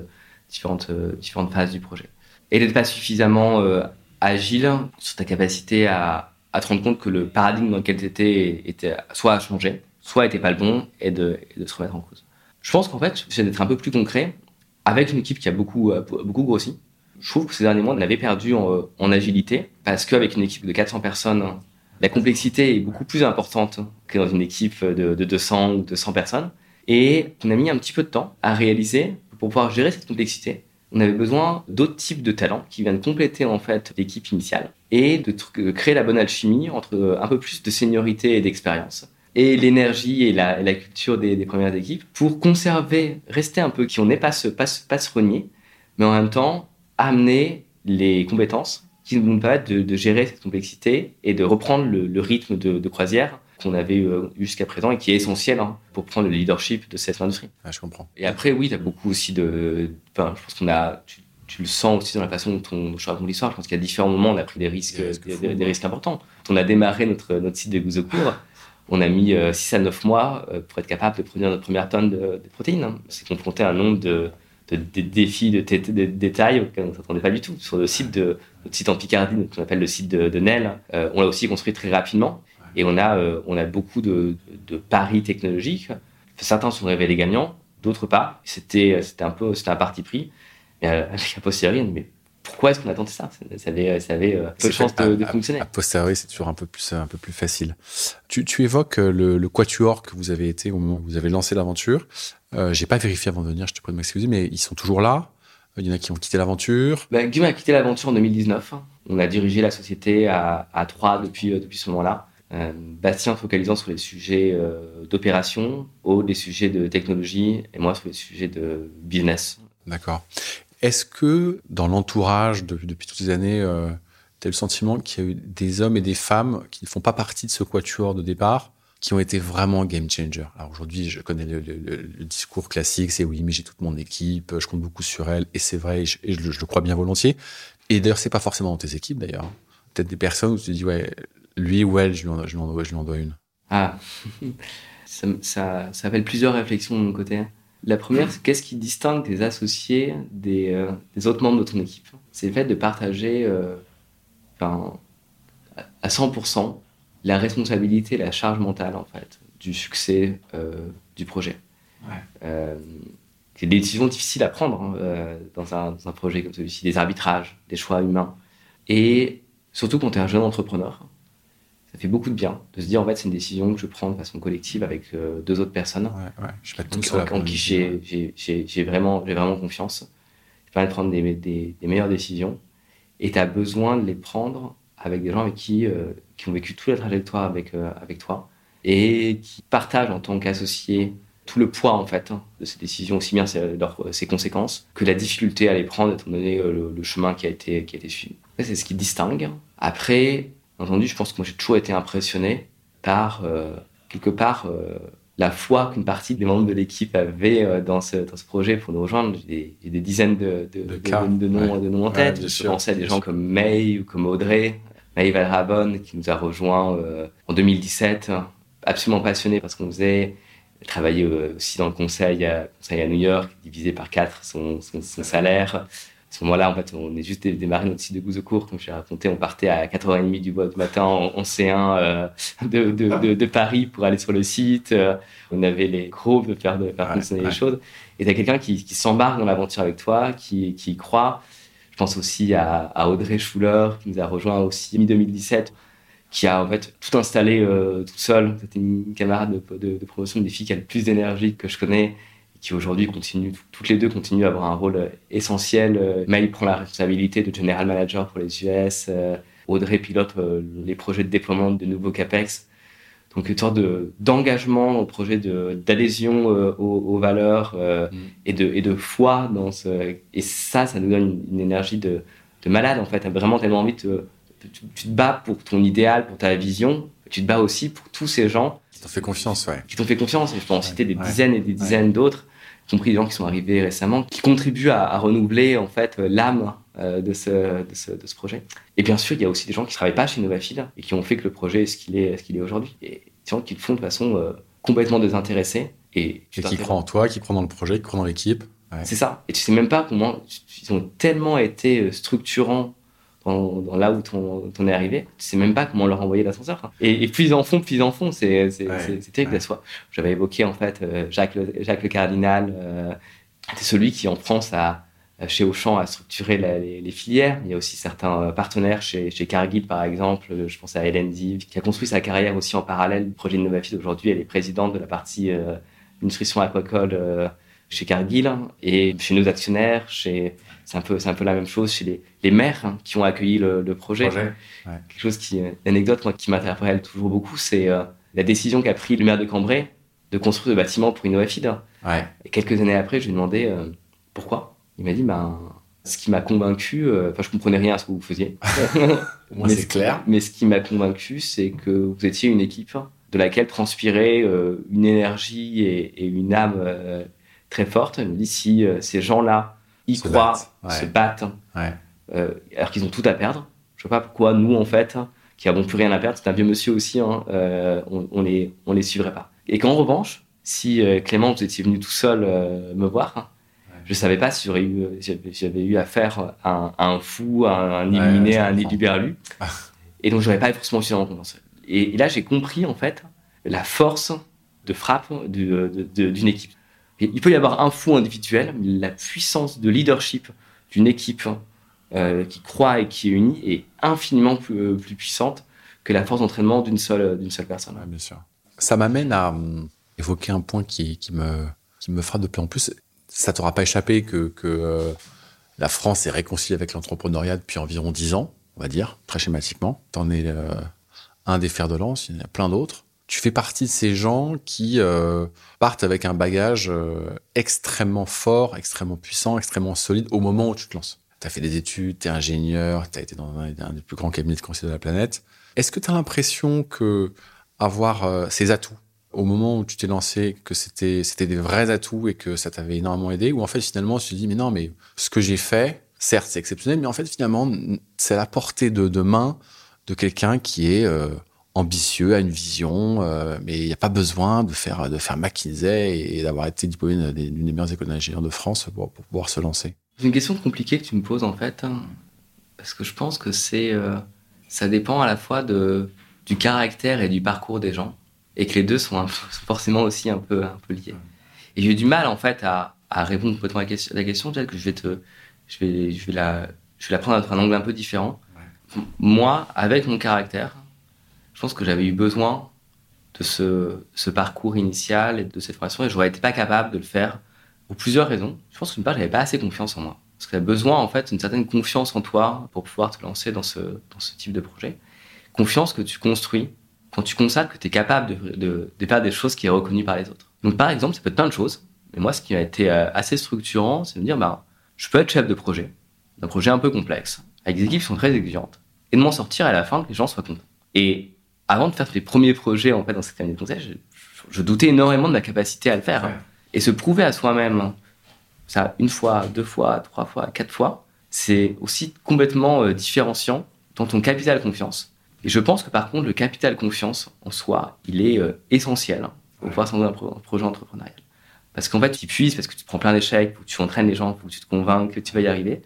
différentes, différentes phases du projet. Et d'être pas suffisamment euh, agile sur ta capacité à, à, te rendre compte que le paradigme dans lequel tu étais était soit à changer, soit n'était pas le bon et de, de, se remettre en cause. Je pense qu'en fait, c'est d'être un peu plus concret avec une équipe qui a beaucoup, euh, beaucoup grossi. Je trouve que ces derniers mois, on avait perdu en, en agilité parce qu'avec une équipe de 400 personnes, la complexité est beaucoup plus importante que dans une équipe de, 200 ou 200 personnes. Et on a mis un petit peu de temps à réaliser pour pouvoir gérer cette complexité. On avait besoin d'autres types de talents qui viennent compléter en fait l'équipe initiale et de, créer la bonne alchimie entre un peu plus de seniorité et d'expérience et l'énergie et la, culture des, premières équipes pour conserver, rester un peu qui on n'est pas se, pas, pas se renier, mais en même temps amener les compétences qui nous permettent de, gérer cette complexité et de reprendre le, rythme de, croisière qu'on avait eu jusqu'à présent et qui est essentiel hein, pour prendre le leadership de cette industrie. Ah, je comprends. Et après, oui, il y a beaucoup aussi de. Enfin, je pense qu'on a. Tu, le sens aussi dans la façon dont on, je raconte l'histoire. Je pense a différents moments, on a pris des risques, des, risques, importants. On a démarré notre, notre site de Gouzecourt, on a mis 6 euh, à 9 mois euh, pour être capable de produire notre première tonne de, protéines. Hein. C'est confronté à un nombre de, de, défis, de, détails auxquels on ne s'attendait pas du tout. Sur le site de notre site en Picardie, qu'on appelle le site de, de Nel, euh, on l'a aussi construit très rapidement et on a, euh, on a beaucoup de, paris technologiques. Certains sont révélés gagnants, d'autres pas. C'était, un peu, c'était un parti pris. Mais avec la posteriori, mais pourquoi est-ce qu'on a tenté ça? Ça avait, ça avait peu de chance de, fonctionner. A posteriori, c'est toujours un peu plus, un peu plus facile. Tu, tu évoques le, le quatuor que vous avez été au moment où vous avez lancé l'aventure. Euh, j'ai pas vérifié avant de venir, je te prie de m'excuser, mais ils sont toujours là. Il y en a qui ont quitté l'aventure. Bah, Guillaume a quitté l'aventure en 2019. On a dirigé la société à, à trois depuis, euh, depuis ce moment-là. Euh, Bastien focalisant sur les sujets euh, d'opération, Aude les sujets de technologie et moi sur les sujets de business. D'accord. Est-ce que dans l'entourage depuis toutes ces années, tu as le sentiment qu'il y a eu des hommes et des femmes qui ne font pas partie de ce quatuor de départ, qui ont été vraiment game changer. Alors aujourd'hui, je connais le, discours classique, c'est oui, mais j'ai toute mon équipe, je compte beaucoup sur elle, et c'est vrai, et, je, le crois bien volontiers. Et d'ailleurs, c'est pas forcément dans tes équipes d'ailleurs. Peut-être des personnes où tu te dis ouais, lui ou elle, je lui en, je dois, je lui en dois une. Ah, <laughs> ça, ça, ça appelle plusieurs réflexions de mon côté. La première, c'est qu'est-ce qui distingue tes associés des, euh, des, autres membres de ton équipe? C'est le fait de partager euh, enfin, à 100% la responsabilité, la charge mentale en fait du succès euh, du projet. c'est des décisions difficiles à prendre hein, dans, un, dans, un, projet comme celui-ci, des arbitrages, des choix humains. Et surtout quand tu es un jeune entrepreneur, ça fait beaucoup de bien de se dire en fait c'est une décision que je prends de façon collective avec euh, deux autres personnes. Ouais, ouais. Je suis pas tout seul en, en qui j'ai vraiment, vraiment confiance. Ça permet de prendre des, des, des meilleures décisions et tu as besoin de les prendre avec des gens avec qui, euh, qui ont vécu toute la trajectoire avec, euh, avec toi et qui partagent en tant qu'associés tout le poids en fait hein, de ces décisions, aussi bien ses, ses, conséquences que la difficulté à les prendre étant donné le, le chemin qui a été, qui a été suivi. C'est ce qui distingue. Après, entendu, je pense que moi j'ai toujours été impressionné par, euh, quelque part, euh, la foi qu'une partie des membres de l'équipe avait euh, dans, ce, dans, ce, projet pour nous rejoindre. J'ai des, des, dizaines de, de, de, de noms, de noms en tête. je pensais à des gens comme May ou comme Audrey, May Valrabon, qui nous a rejoint en 2017, absolument passionné parce qu'on faisait. travailler aussi dans le conseil, conseil à New York, divisé par quatre son, son, son salaire ce moment-là, en fait, on est juste démarré notre site de Gouze court, comme je l'ai raconté. On partait à 4h30 du, du matin en, C1 euh, de, de, de, Paris pour aller sur le site. Euh, on avait les groupes de faire, de faire fonctionner les choses. Et tu as quelqu'un qui, qui s'embarque dans l'aventure avec toi, qui, qui y croit. Je pense aussi à, à, Audrey Schuller, qui nous a rejoint aussi mi-2017, qui a en fait tout installé euh, tout seul. C'était une camarade de, de, de promotion, des filles qui a le plus d'énergie que je connais qui aujourd'hui continuent, toutes les deux continuent à avoir un rôle euh, essentiel. Euh, Maëlle prend la responsabilité de general manager pour les US. Euh, Audrey pilote les projets de déploiement de nouveaux CAPEX. Donc une sorte d'engagement au projet d'adhésion aux, valeurs mm. et, de, et de foi dans ce... Et ça, ça nous donne une, énergie de, de, malade en fait. Vraiment tellement envie de... Tu, tu te bats pour ton idéal, pour ta vision. Tu te bats aussi pour tous ces gens qui t'ont fait confiance, ouais. Qui t'ont fait confiance. Et je peux en citer des dizaines et des dizaines d'autres y compris des gens qui sont arrivés récemment, qui contribuent à, renouveler en fait l'âme euh, de, ce, de, ce, de, ce, projet. Et bien sûr, il y a aussi des gens qui ne travaillent pas chez Novafil et qui ont fait que le projet est ce qu'il est, ce qu'il est aujourd'hui. Et des gens qui le font de façon euh, complètement désintéressée. Et, et qui croient en toi, qui croient dans le projet, qui croient dans l'équipe. C'est ça. Et tu sais même pas comment ils ont tellement été euh, structurants dans, là où on, on est arrivé. Tu sais même pas comment leur envoyer l'ascenseur. Et, et, plus ils en font, plus ils en font. C'est ouais, terrible ouais. soi. J'avais évoqué en fait euh, Jacques le, Jacques le Cardinal. Euh, c'est celui qui en France a chez Auchan a structuré la, les, les, filières. Il y a aussi certains euh, partenaires chez, chez Cargill, par exemple. Je pense à Hélène Div, qui a construit sa carrière aussi en parallèle du projet de Novafide. Aujourd'hui, elle est présidente de la partie euh, nutrition aquacole euh, chez Cargill et chez nos actionnaires, chez c'est un peu c'est un peu la même chose chez les, les maires hein, qui ont accueilli le, le projet. projet ouais. Quelque chose qui l'anecdote moi qui m'interpelle toujours beaucoup, c'est euh, la décision qu'a pris le maire de Cambrai de construire le bâtiment pour Innovafid. Ouais. Et quelques années après, je lui ai demandé euh, pourquoi. Il m'a dit ben ce qui m'a convaincu, euh, enfin je comprenais rien à ce que vous faisiez. <laughs> Moi c'est clair. Mais ce qui m'a convaincu, c'est que vous étiez une équipe de laquelle transpirait euh, une énergie et, et une âme euh, très forte. Il me dit si euh, ces gens-là y se croient, battent. Ouais. se battent, ouais. euh, alors qu'ils ont tout à perdre. Je sais pas pourquoi nous en fait, qui avons plus rien à perdre, c'est un vieux monsieur aussi, hein, euh, on, on, les on les suivrait pas. Et qu'en revanche, si euh, Clément vous étiez venu tout seul me voir, je savais pas si j'aurais eu j'avais eu affaire à un, à un fou, à un illuminé, ouais, à un éluberlu. <laughs> et donc j'aurais pas forcément suffisamment confiance. Et, et là j'ai compris en fait la force de frappe d'une équipe. Il peut y avoir un fou individuel, mais la puissance de leadership d'une équipe euh, qui croit et qui est unie est infiniment plus, euh, puissante que la force d'entraînement d'une seule, seule personne. Bien sûr. Ça m'amène à euh, évoquer un point qui, me, frappe de plus en plus. Ça t'aura pas échappé que, euh, la France est réconciliée avec l'entrepreneuriat depuis environ dix ans, on va dire, très schématiquement. T'en es euh, un des fers de lance, il y en a plein d'autres tu fais partie de ces gens qui euh, partent avec un bagage euh, extrêmement fort, extrêmement puissant, extrêmement solide au moment où tu te lances. Tu as fait des études, tu es ingénieur, tu as été dans un, des plus grands cabinets de conseil de la planète. Est-ce que tu as l'impression que avoir ses atouts au moment où tu t'es lancé que c'était c'était des vrais atouts et que ça t'avait énormément aidé ou en fait finalement tu te dis mais non mais ce que j'ai fait certes c'est exceptionnel mais en fait finalement c'est la portée de, de main de quelqu'un qui est euh, ambitieux a une vision euh, mais il n'y a pas besoin de faire de faire McKinsey et, d'avoir été diplômé d'une des meilleures écoles d'ingénieurs de France pour, pouvoir se lancer c'est une question compliquée que tu me poses en fait hein, parce que je pense que c'est euh, ça dépend à la fois de du caractère et du parcours des gens et que les deux sont, <laughs> forcément aussi un peu, un peu liés. Et j'ai eu du mal en fait à, à répondre complètement à la question, la question peut-être que je vais te, je vais, je vais la, je vais la prendre à un angle un peu différent. Moi, avec mon caractère, je pense que j'avais eu besoin de ce, parcours initial et de cette formation et j'aurais été pas capable de le faire pour plusieurs raisons. Je pense qu'une part, j'avais pas assez confiance en moi. Parce que tu as besoin, en fait, d'une certaine confiance en toi pour pouvoir te lancer dans ce, type de projet. Confiance que tu construis quand tu constates que tu es capable de, faire des choses qui est reconnues par les autres. Donc, par exemple, ça peut être plein de choses. Mais moi, ce qui a été euh, assez structurant, c'est de me dire, bah, je peux être chef de projet, d'un projet un peu complexe, avec des équipes qui sont très exigeantes, et de m'en sortir à la fin que les gens soient contents. Avant de faire mes premiers projets, en fait, dans cette année de conseil, je, je, doutais énormément de ma capacité à le faire. Et se prouver à soi-même, ça, une fois, deux fois, trois fois, quatre fois, c'est aussi complètement euh, différenciant dans ton capital confiance. Et je pense que par contre, le capital confiance en soi, il est euh, essentiel hein, pour pouvoir s'engager dans un, projet entrepreneurial. Parce qu'en fait, tu puisses parce que tu prends plein d'échecs, tu entraînes les gens, faut que tu te convainques que tu vas y arriver.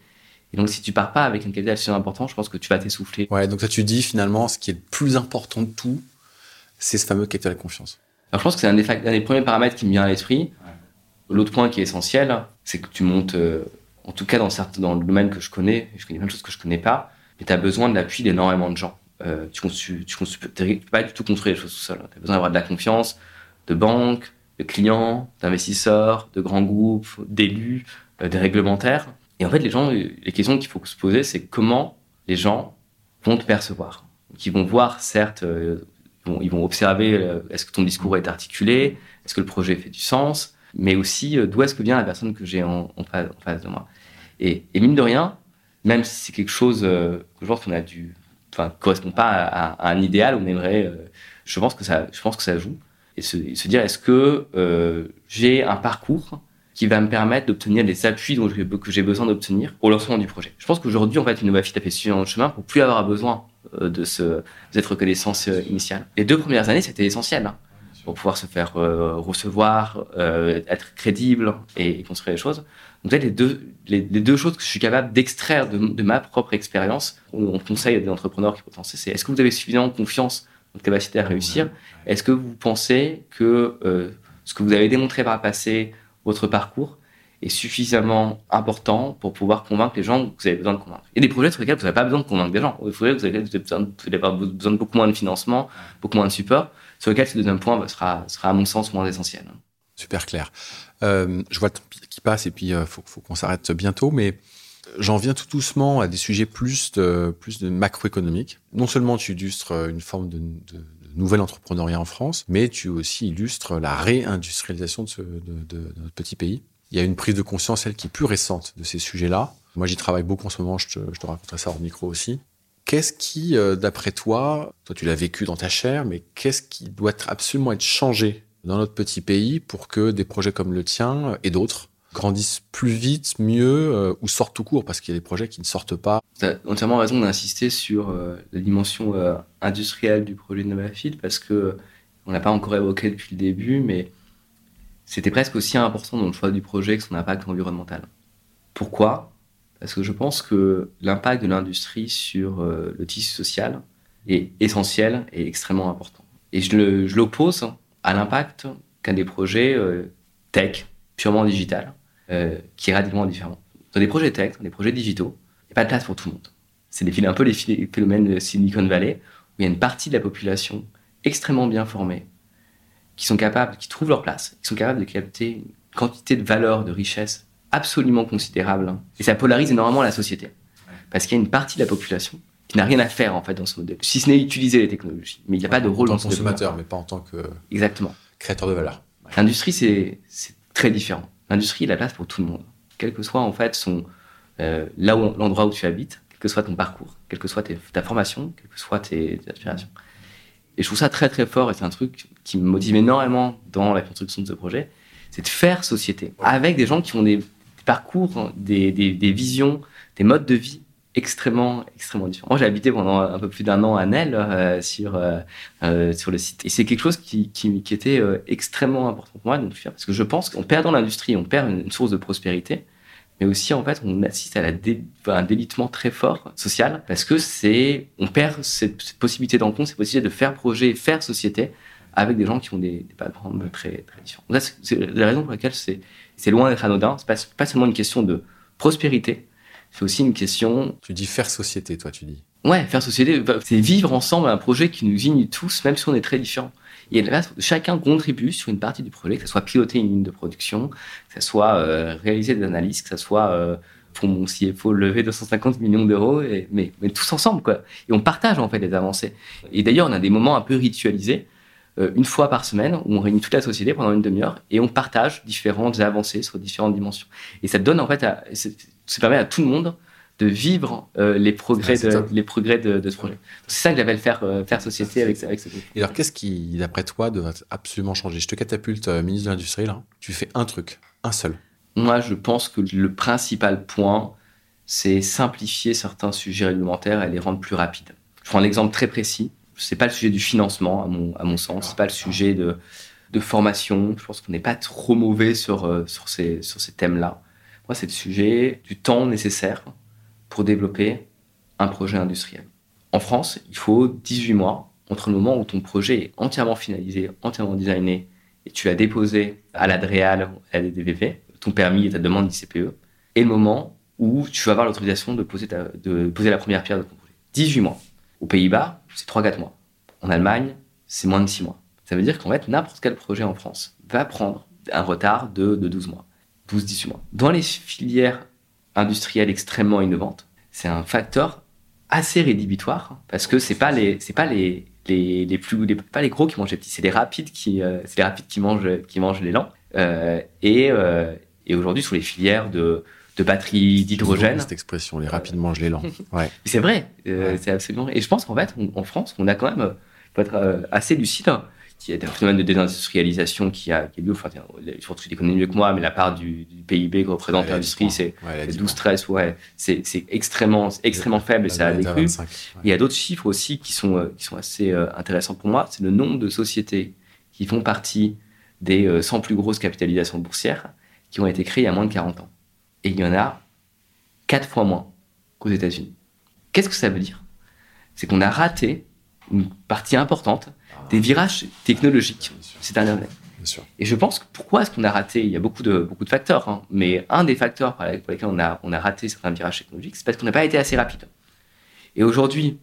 Et donc, si tu pars pas avec un capital si important, je pense que tu vas t'essouffler. Ouais, donc ça, tu dis finalement, ce qui est le plus important de tout, c'est ce fameux capital confiance. Alors, je pense que c'est un, des, premiers paramètres qui me vient à l'esprit. L'autre point qui est essentiel, c'est que tu montes, euh, en tout cas dans, certains, dans le domaine que je connais, je connais plein de choses que je connais pas, mais tu as besoin de l'appui d'énormément de gens. Euh, tu ne peux pas du tout construire les choses tout seul. Tu as besoin d'avoir de la confiance de banques, de clients, d'investisseurs, de grands groupes, d'élus, euh, des réglementaires. Et en fait, les gens, les questions qu'il faut se poser, c'est comment les gens vont te percevoir. Qui vont voir, certes, euh, ils, vont, observer est-ce que ton discours est articulé, est-ce que le projet fait du sens, mais aussi d'où est-ce que vient la personne que j'ai en, face, de moi. Et, mine de rien, même si c'est quelque chose que je pense qu'on a dû enfin, correspond pas à, un idéal. On aimerait, euh, je pense que ça, je pense que ça joue. Et se, dire, est-ce que euh, j'ai un parcours qui va me permettre d'obtenir les appuis dont que j'ai besoin d'obtenir au lancement du projet. Je pense qu'aujourd'hui, en fait, Innovafit a fait suffisamment de chemin pour plus avoir besoin euh, de, ce, de cette reconnaissance initiale. Les deux premières années, c'était essentiel hein, pour pouvoir se faire recevoir, être crédible et, construire les choses. Donc, les deux, les, deux choses que je suis capable d'extraire de, ma propre expérience, on conseille à des entrepreneurs qui potentiellement, c'est est-ce que vous avez suffisamment confiance dans votre capacité à réussir? Est-ce que vous pensez que euh, ce que vous avez démontré par le passé, votre parcours, est suffisamment important pour pouvoir convaincre les gens que vous avez besoin de convaincre. Il y a des projets sur lesquels vous n'avez pas besoin de convaincre des gens. Des projets vous avez besoin, de beaucoup moins de financement, beaucoup moins de support, sur lesquels ce deuxième point bah, sera, à mon sens moins essentiel. Super clair. Euh, je vois le temps qui passe et puis il euh, faut, qu'on s'arrête bientôt, mais j'en viens tout doucement à des sujets plus de, plus macroéconomiques. Non seulement tu illustres une forme de nouvel entrepreneuriat en France, mais tu aussi illustres la réindustrialisation de, ce, notre petit pays. Il y a une prise de conscience, elle, qui est plus récente de ces sujets-là. Moi, j'y travaille beaucoup en ce moment, je te, je te raconterai ça hors micro aussi. Qu'est-ce qui, euh, d'après toi, toi tu l'as vécu dans ta chair, mais qu'est-ce qui doit absolument être changé dans notre petit pays pour que des projets comme le tien et d'autres grandissent plus vite, mieux euh, ou sortent tout court parce qu'il y a des projets qui ne sortent pas. Tu as entièrement raison d'insister sur euh, la dimension euh, industrielle du projet de Novafit parce que on n'a pas encore évoqué depuis le début, mais c'était presque aussi important dans le choix du projet que son impact environnemental. Pourquoi? Parce que je pense que l'impact de l'industrie sur le tissu social est essentiel et extrêmement important. Et je l'oppose à l'impact qu'un des projets tech, purement digital, euh, qui est radicalement différent. Dans des projets tech, dans des projets digitaux, il n'y a pas de place pour tout le monde. C'est un peu les phénomènes de Silicon Valley, où il y a une partie de la population extrêmement bien formée, qui sont capables, qui trouvent leur place, qui sont capables de capter une quantité de valeur, de richesse absolument considérable. Et ça polarise énormément la société. Parce qu'il y a une partie de la population qui n'a rien à faire en fait dans ce modèle, si ce n'est utiliser les technologies. Mais il n'y a pas de rôle en tant que consommateur, mais pas en tant que exactement créateur de valeur. L'industrie c'est très différent. L'industrie la place pour tout le monde, quel que soit en fait son euh, là où l'endroit où tu habites, quel que soit ton parcours, quelle que soit ta formation, quelle que soit tes, aspirations. Et je trouve ça très très fort et c'est un truc qui me motive énormément dans la construction de ce projet, c'est de faire société avec des gens qui ont des, parcours, des, des, visions, des modes de vie extrêmement extrêmement différents. Moi, j'ai habité pendant un peu plus d'un an à Nel euh, sur euh, euh, sur le site et c'est quelque chose qui, qui, qui était extrêmement important pour moi de parce que je pense qu'en perdant l'industrie, on perd une, source de prospérité mais aussi en fait on assiste à la un délitement très fort social parce que c'est on perd cette, possibilité d'encontre, cette possibilité de faire projet, faire société avec des gens qui ont des, des backgrounds très très différents. C'est la raison pour laquelle c'est c'est loin d'être anodin. C'est pas, pas seulement une question de prospérité, c'est aussi une question. Tu dis faire société, toi, tu dis. Ouais, faire société, c'est vivre ensemble un projet qui nous unit tous, même si on est très différents. Et là, chacun contribue sur une partie du projet, que ce soit piloter une ligne de production, que ce soit euh, réaliser des analyses, que ce soit euh, pour mon CFO lever 250 millions d'euros, mais, mais tous ensemble, quoi. Et on partage en fait les avancées. Et d'ailleurs, on a des moments un peu ritualisés euh, une fois par semaine où on réunit toute la société pendant une demi-heure et on partage différentes avancées sur différentes dimensions. Et ça donne en fait, ça permet à tout le monde de vivre euh, les progrès, de, les progrès de, ce projet. C'est ça que j'avais faire, euh, faire société avec, avec ce groupe. Et alors, qu'est-ce qui, d'après toi, doit absolument changer? Je te catapulte ministre de l'Industrie, là. Tu fais un truc, un seul. Moi, je pense que le principal point, c'est simplifier certains sujets réglementaires et les rendre plus rapides. Je prends un exemple très précis c'est pas le sujet du financement, à mon, à mon sens. C'est pas le sujet de, de formation. Je pense qu'on n'est pas trop mauvais sur, euh, sur ces, sur ces thèmes-là. C'est le sujet du temps nécessaire pour développer un projet industriel. En France, il faut 18 mois entre le moment où ton projet est entièrement finalisé, entièrement designé, et tu l'as déposé à l'ADREAL, à la ton permis et ta demande d'ICPE, et le moment où tu vas avoir l'autorisation de poser, de poser la première pierre de ton projet. 18 mois. Aux Pays-Bas, c'est 3-4 mois. En Allemagne, c'est moins de 6 mois. Ça veut dire qu'en fait, n'importe quel projet en France va prendre un retard de, 12 mois, 12-18 mois. Dans les filières industrielles extrêmement innovantes, c'est un facteur assez rédhibitoire parce que c'est pas les c'est pas les les, les plus les, pas les gros qui mangent les petits c'est les rapides qui euh, c'est les rapides qui mangent qui mangent les lents euh, et euh, et aujourd'hui sur les filières de de batteries d'hydrogène. Cette expression, les rapides mangent l'élan. <laughs> Ouais. C'est vrai, euh, c'est absolument. Et je pense qu'en fait, en France, on a quand même, faut être euh, assez lucide. Qu'il y a un phénomène de désindustrialisation qui a, qui a lieu, enfin, surtout tu les connais mieux que moi, mais la part du, PIB que représente l'industrie, c'est 12-13, ouais, c'est extrêmement, extrêmement faible et ça a décru. Il y a d'autres chiffres aussi qui sont, euh, qui sont assez intéressants pour moi, c'est le nombre de sociétés qui font partie des 100 plus grosses capitalisations boursières qui ont été créées il y a moins de 40 ans. Et il y en a quatre fois moins qu'aux États-Unis. Qu'est-ce que ça veut dire? C'est qu'on a raté une partie importante des virages technologiques ces dernières années. Et je pense que pourquoi est-ce qu'on a raté Il y a beaucoup de, beaucoup de facteurs, hein, mais un des facteurs pour lesquels on a, on a raté certains virages technologiques, c'est parce qu'on n'a pas été assez rapide. Et aujourd'hui,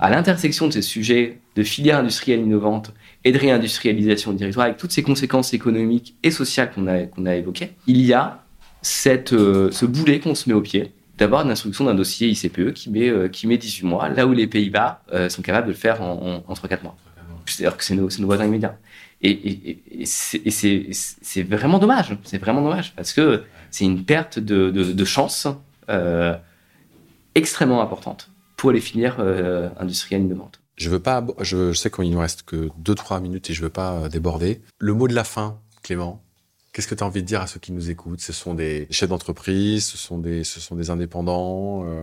à l'intersection de ces sujets de filières industrielles innovantes et de réindustrialisation du territoire, avec toutes ces conséquences économiques et sociales qu'on a, qu'on a évoquées, il y a cette, euh, ce boulet qu'on se met au pied d'avoir une instruction d'un dossier ICPE qui met, euh, qui met 18 mois, là où les Pays-Bas euh, sont capables de le faire en, en, 3-4 mois. C'est-à-dire que c'est nos, voisins immédiats. Et, et, c'est vraiment dommage. C'est vraiment dommage parce que c'est une perte de, de, chance extrêmement importante pour les filières industrielles innovantes. Je veux pas, je, je sais qu'il nous reste que 2-3 minutes et je veux pas déborder. Le mot de la fin, Clément, Qu'est-ce que tu as envie de dire à ceux qui nous écoutent? Ce sont des chefs d'entreprise, ce sont des, ce sont des indépendants, euh,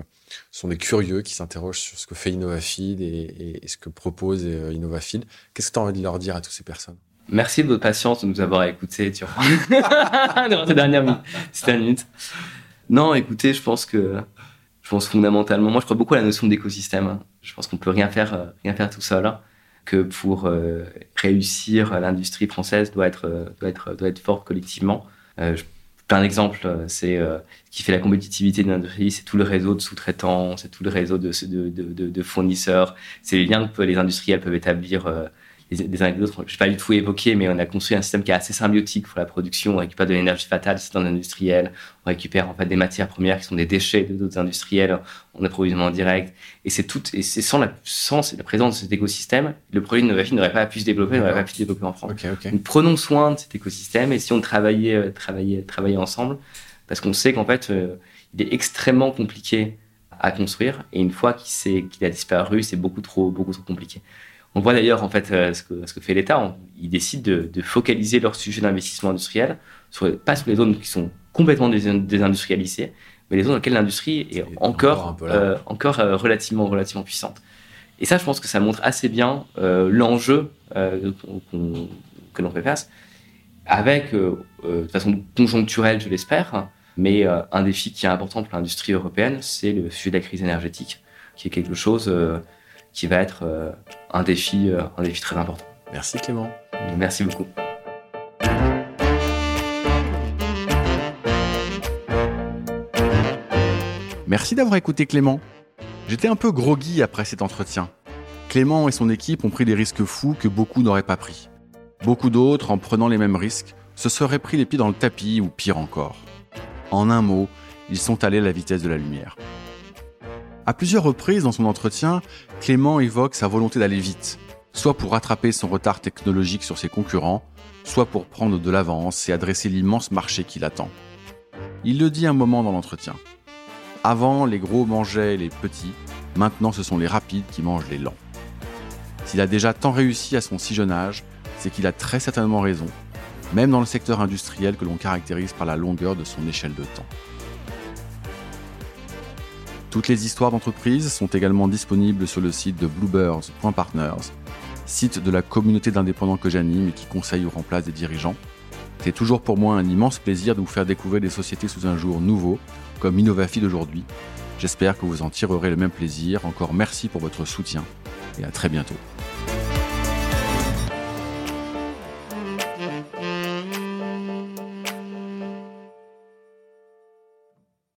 ce sont des curieux qui s'interrogent sur ce que fait InnovaFeed et, ce que propose euh, InnovaFeed. Qu'est-ce que tu as envie de leur dire à toutes ces personnes? Merci de votre patience de nous avoir écoutés durant <laughs> ces dernières minutes. Non, écoutez, je pense que je pense fondamentalement, moi je crois beaucoup à la notion d'écosystème. Je pense qu'on peut rien faire, euh, rien faire tout seul que pour euh, réussir, l'industrie française doit être, euh, doit être, doit être forte collectivement. Euh, je, plein d'exemples, c'est ce qui fait la compétitivité de l'industrie, c'est tout le réseau de sous-traitants, c'est tout le réseau de, de fournisseurs, c'est les liens que les industriels peuvent établir des uns avec d'autres. Je vais pas du tout évoquer, mais on a construit un système qui est assez symbiotique pour la production. On récupère de l'énergie fatale, c'est dans l'industriel. On récupère en fait des matières premières qui sont des déchets de d'autres industriels en approvisionnement direct. Et c'est tout, et c'est sans la, sans la présence de cet écosystème, le produit de Novafil n'aurait pas pu se développer, n'aurait pas pu se développer en France. Donc, prenons soin de cet écosystème et si on travaillait, euh, travaillait, travaillait ensemble, parce qu'on sait qu'en fait, euh, il est extrêmement compliqué à construire et une fois qu'il qu'il a disparu, c'est beaucoup trop, beaucoup trop compliqué On voit d'ailleurs en fait ce, que, ce, que, fait l'État. Ils décident de, de, focaliser leur sujet d'investissement industriel sur, pas sur les zones qui sont complètement désindustrialisées, mais les zones dans lesquelles l'industrie est, encore, encore, relativement, relativement puissante. Et ça, je pense que ça montre assez bien l'enjeu que l'on fait face, avec, de façon conjoncturelle, je l'espère, mais euh, un défi qui est important pour l'industrie européenne, c'est le sujet de la crise énergétique, qui est quelque chose euh, qui va être euh, un, défi, un défi très important. Merci Clément. Merci beaucoup. Merci d'avoir écouté Clément. J'étais un peu groggy après cet entretien. Clément et son équipe ont pris des risques fous que beaucoup n'auraient pas pris. Beaucoup d'autres, en prenant les mêmes risques, se seraient pris les pieds dans le tapis ou pire encore. En un mot, ils sont allés à la vitesse de la lumière. À plusieurs reprises dans son entretien, Clément évoque sa volonté d'aller vite, soit pour rattraper son retard technologique sur ses concurrents, soit pour prendre de l'avance et adresser l'immense marché qui l'attend. Il le dit un moment dans l'entretien. Avant, les gros mangeaient les petits, maintenant ce sont les rapides qui mangent les lents. S'il a déjà tant réussi à son si jeune âge, c'est qu'il a très certainement raison même dans le secteur industriel que l'on caractérise par la longueur de son échelle de temps. Toutes les histoires d'entreprise sont également disponibles sur le site de bluebirds.partners, site de la communauté d'indépendants que j'anime et qui conseille ou remplace des dirigeants. C'est toujours pour moi un immense plaisir de vous faire découvrir des sociétés sous un jour nouveau, comme Innovafi d'aujourd'hui. J'espère que vous en tirerez le même plaisir. Encore merci pour votre soutien et à très bientôt.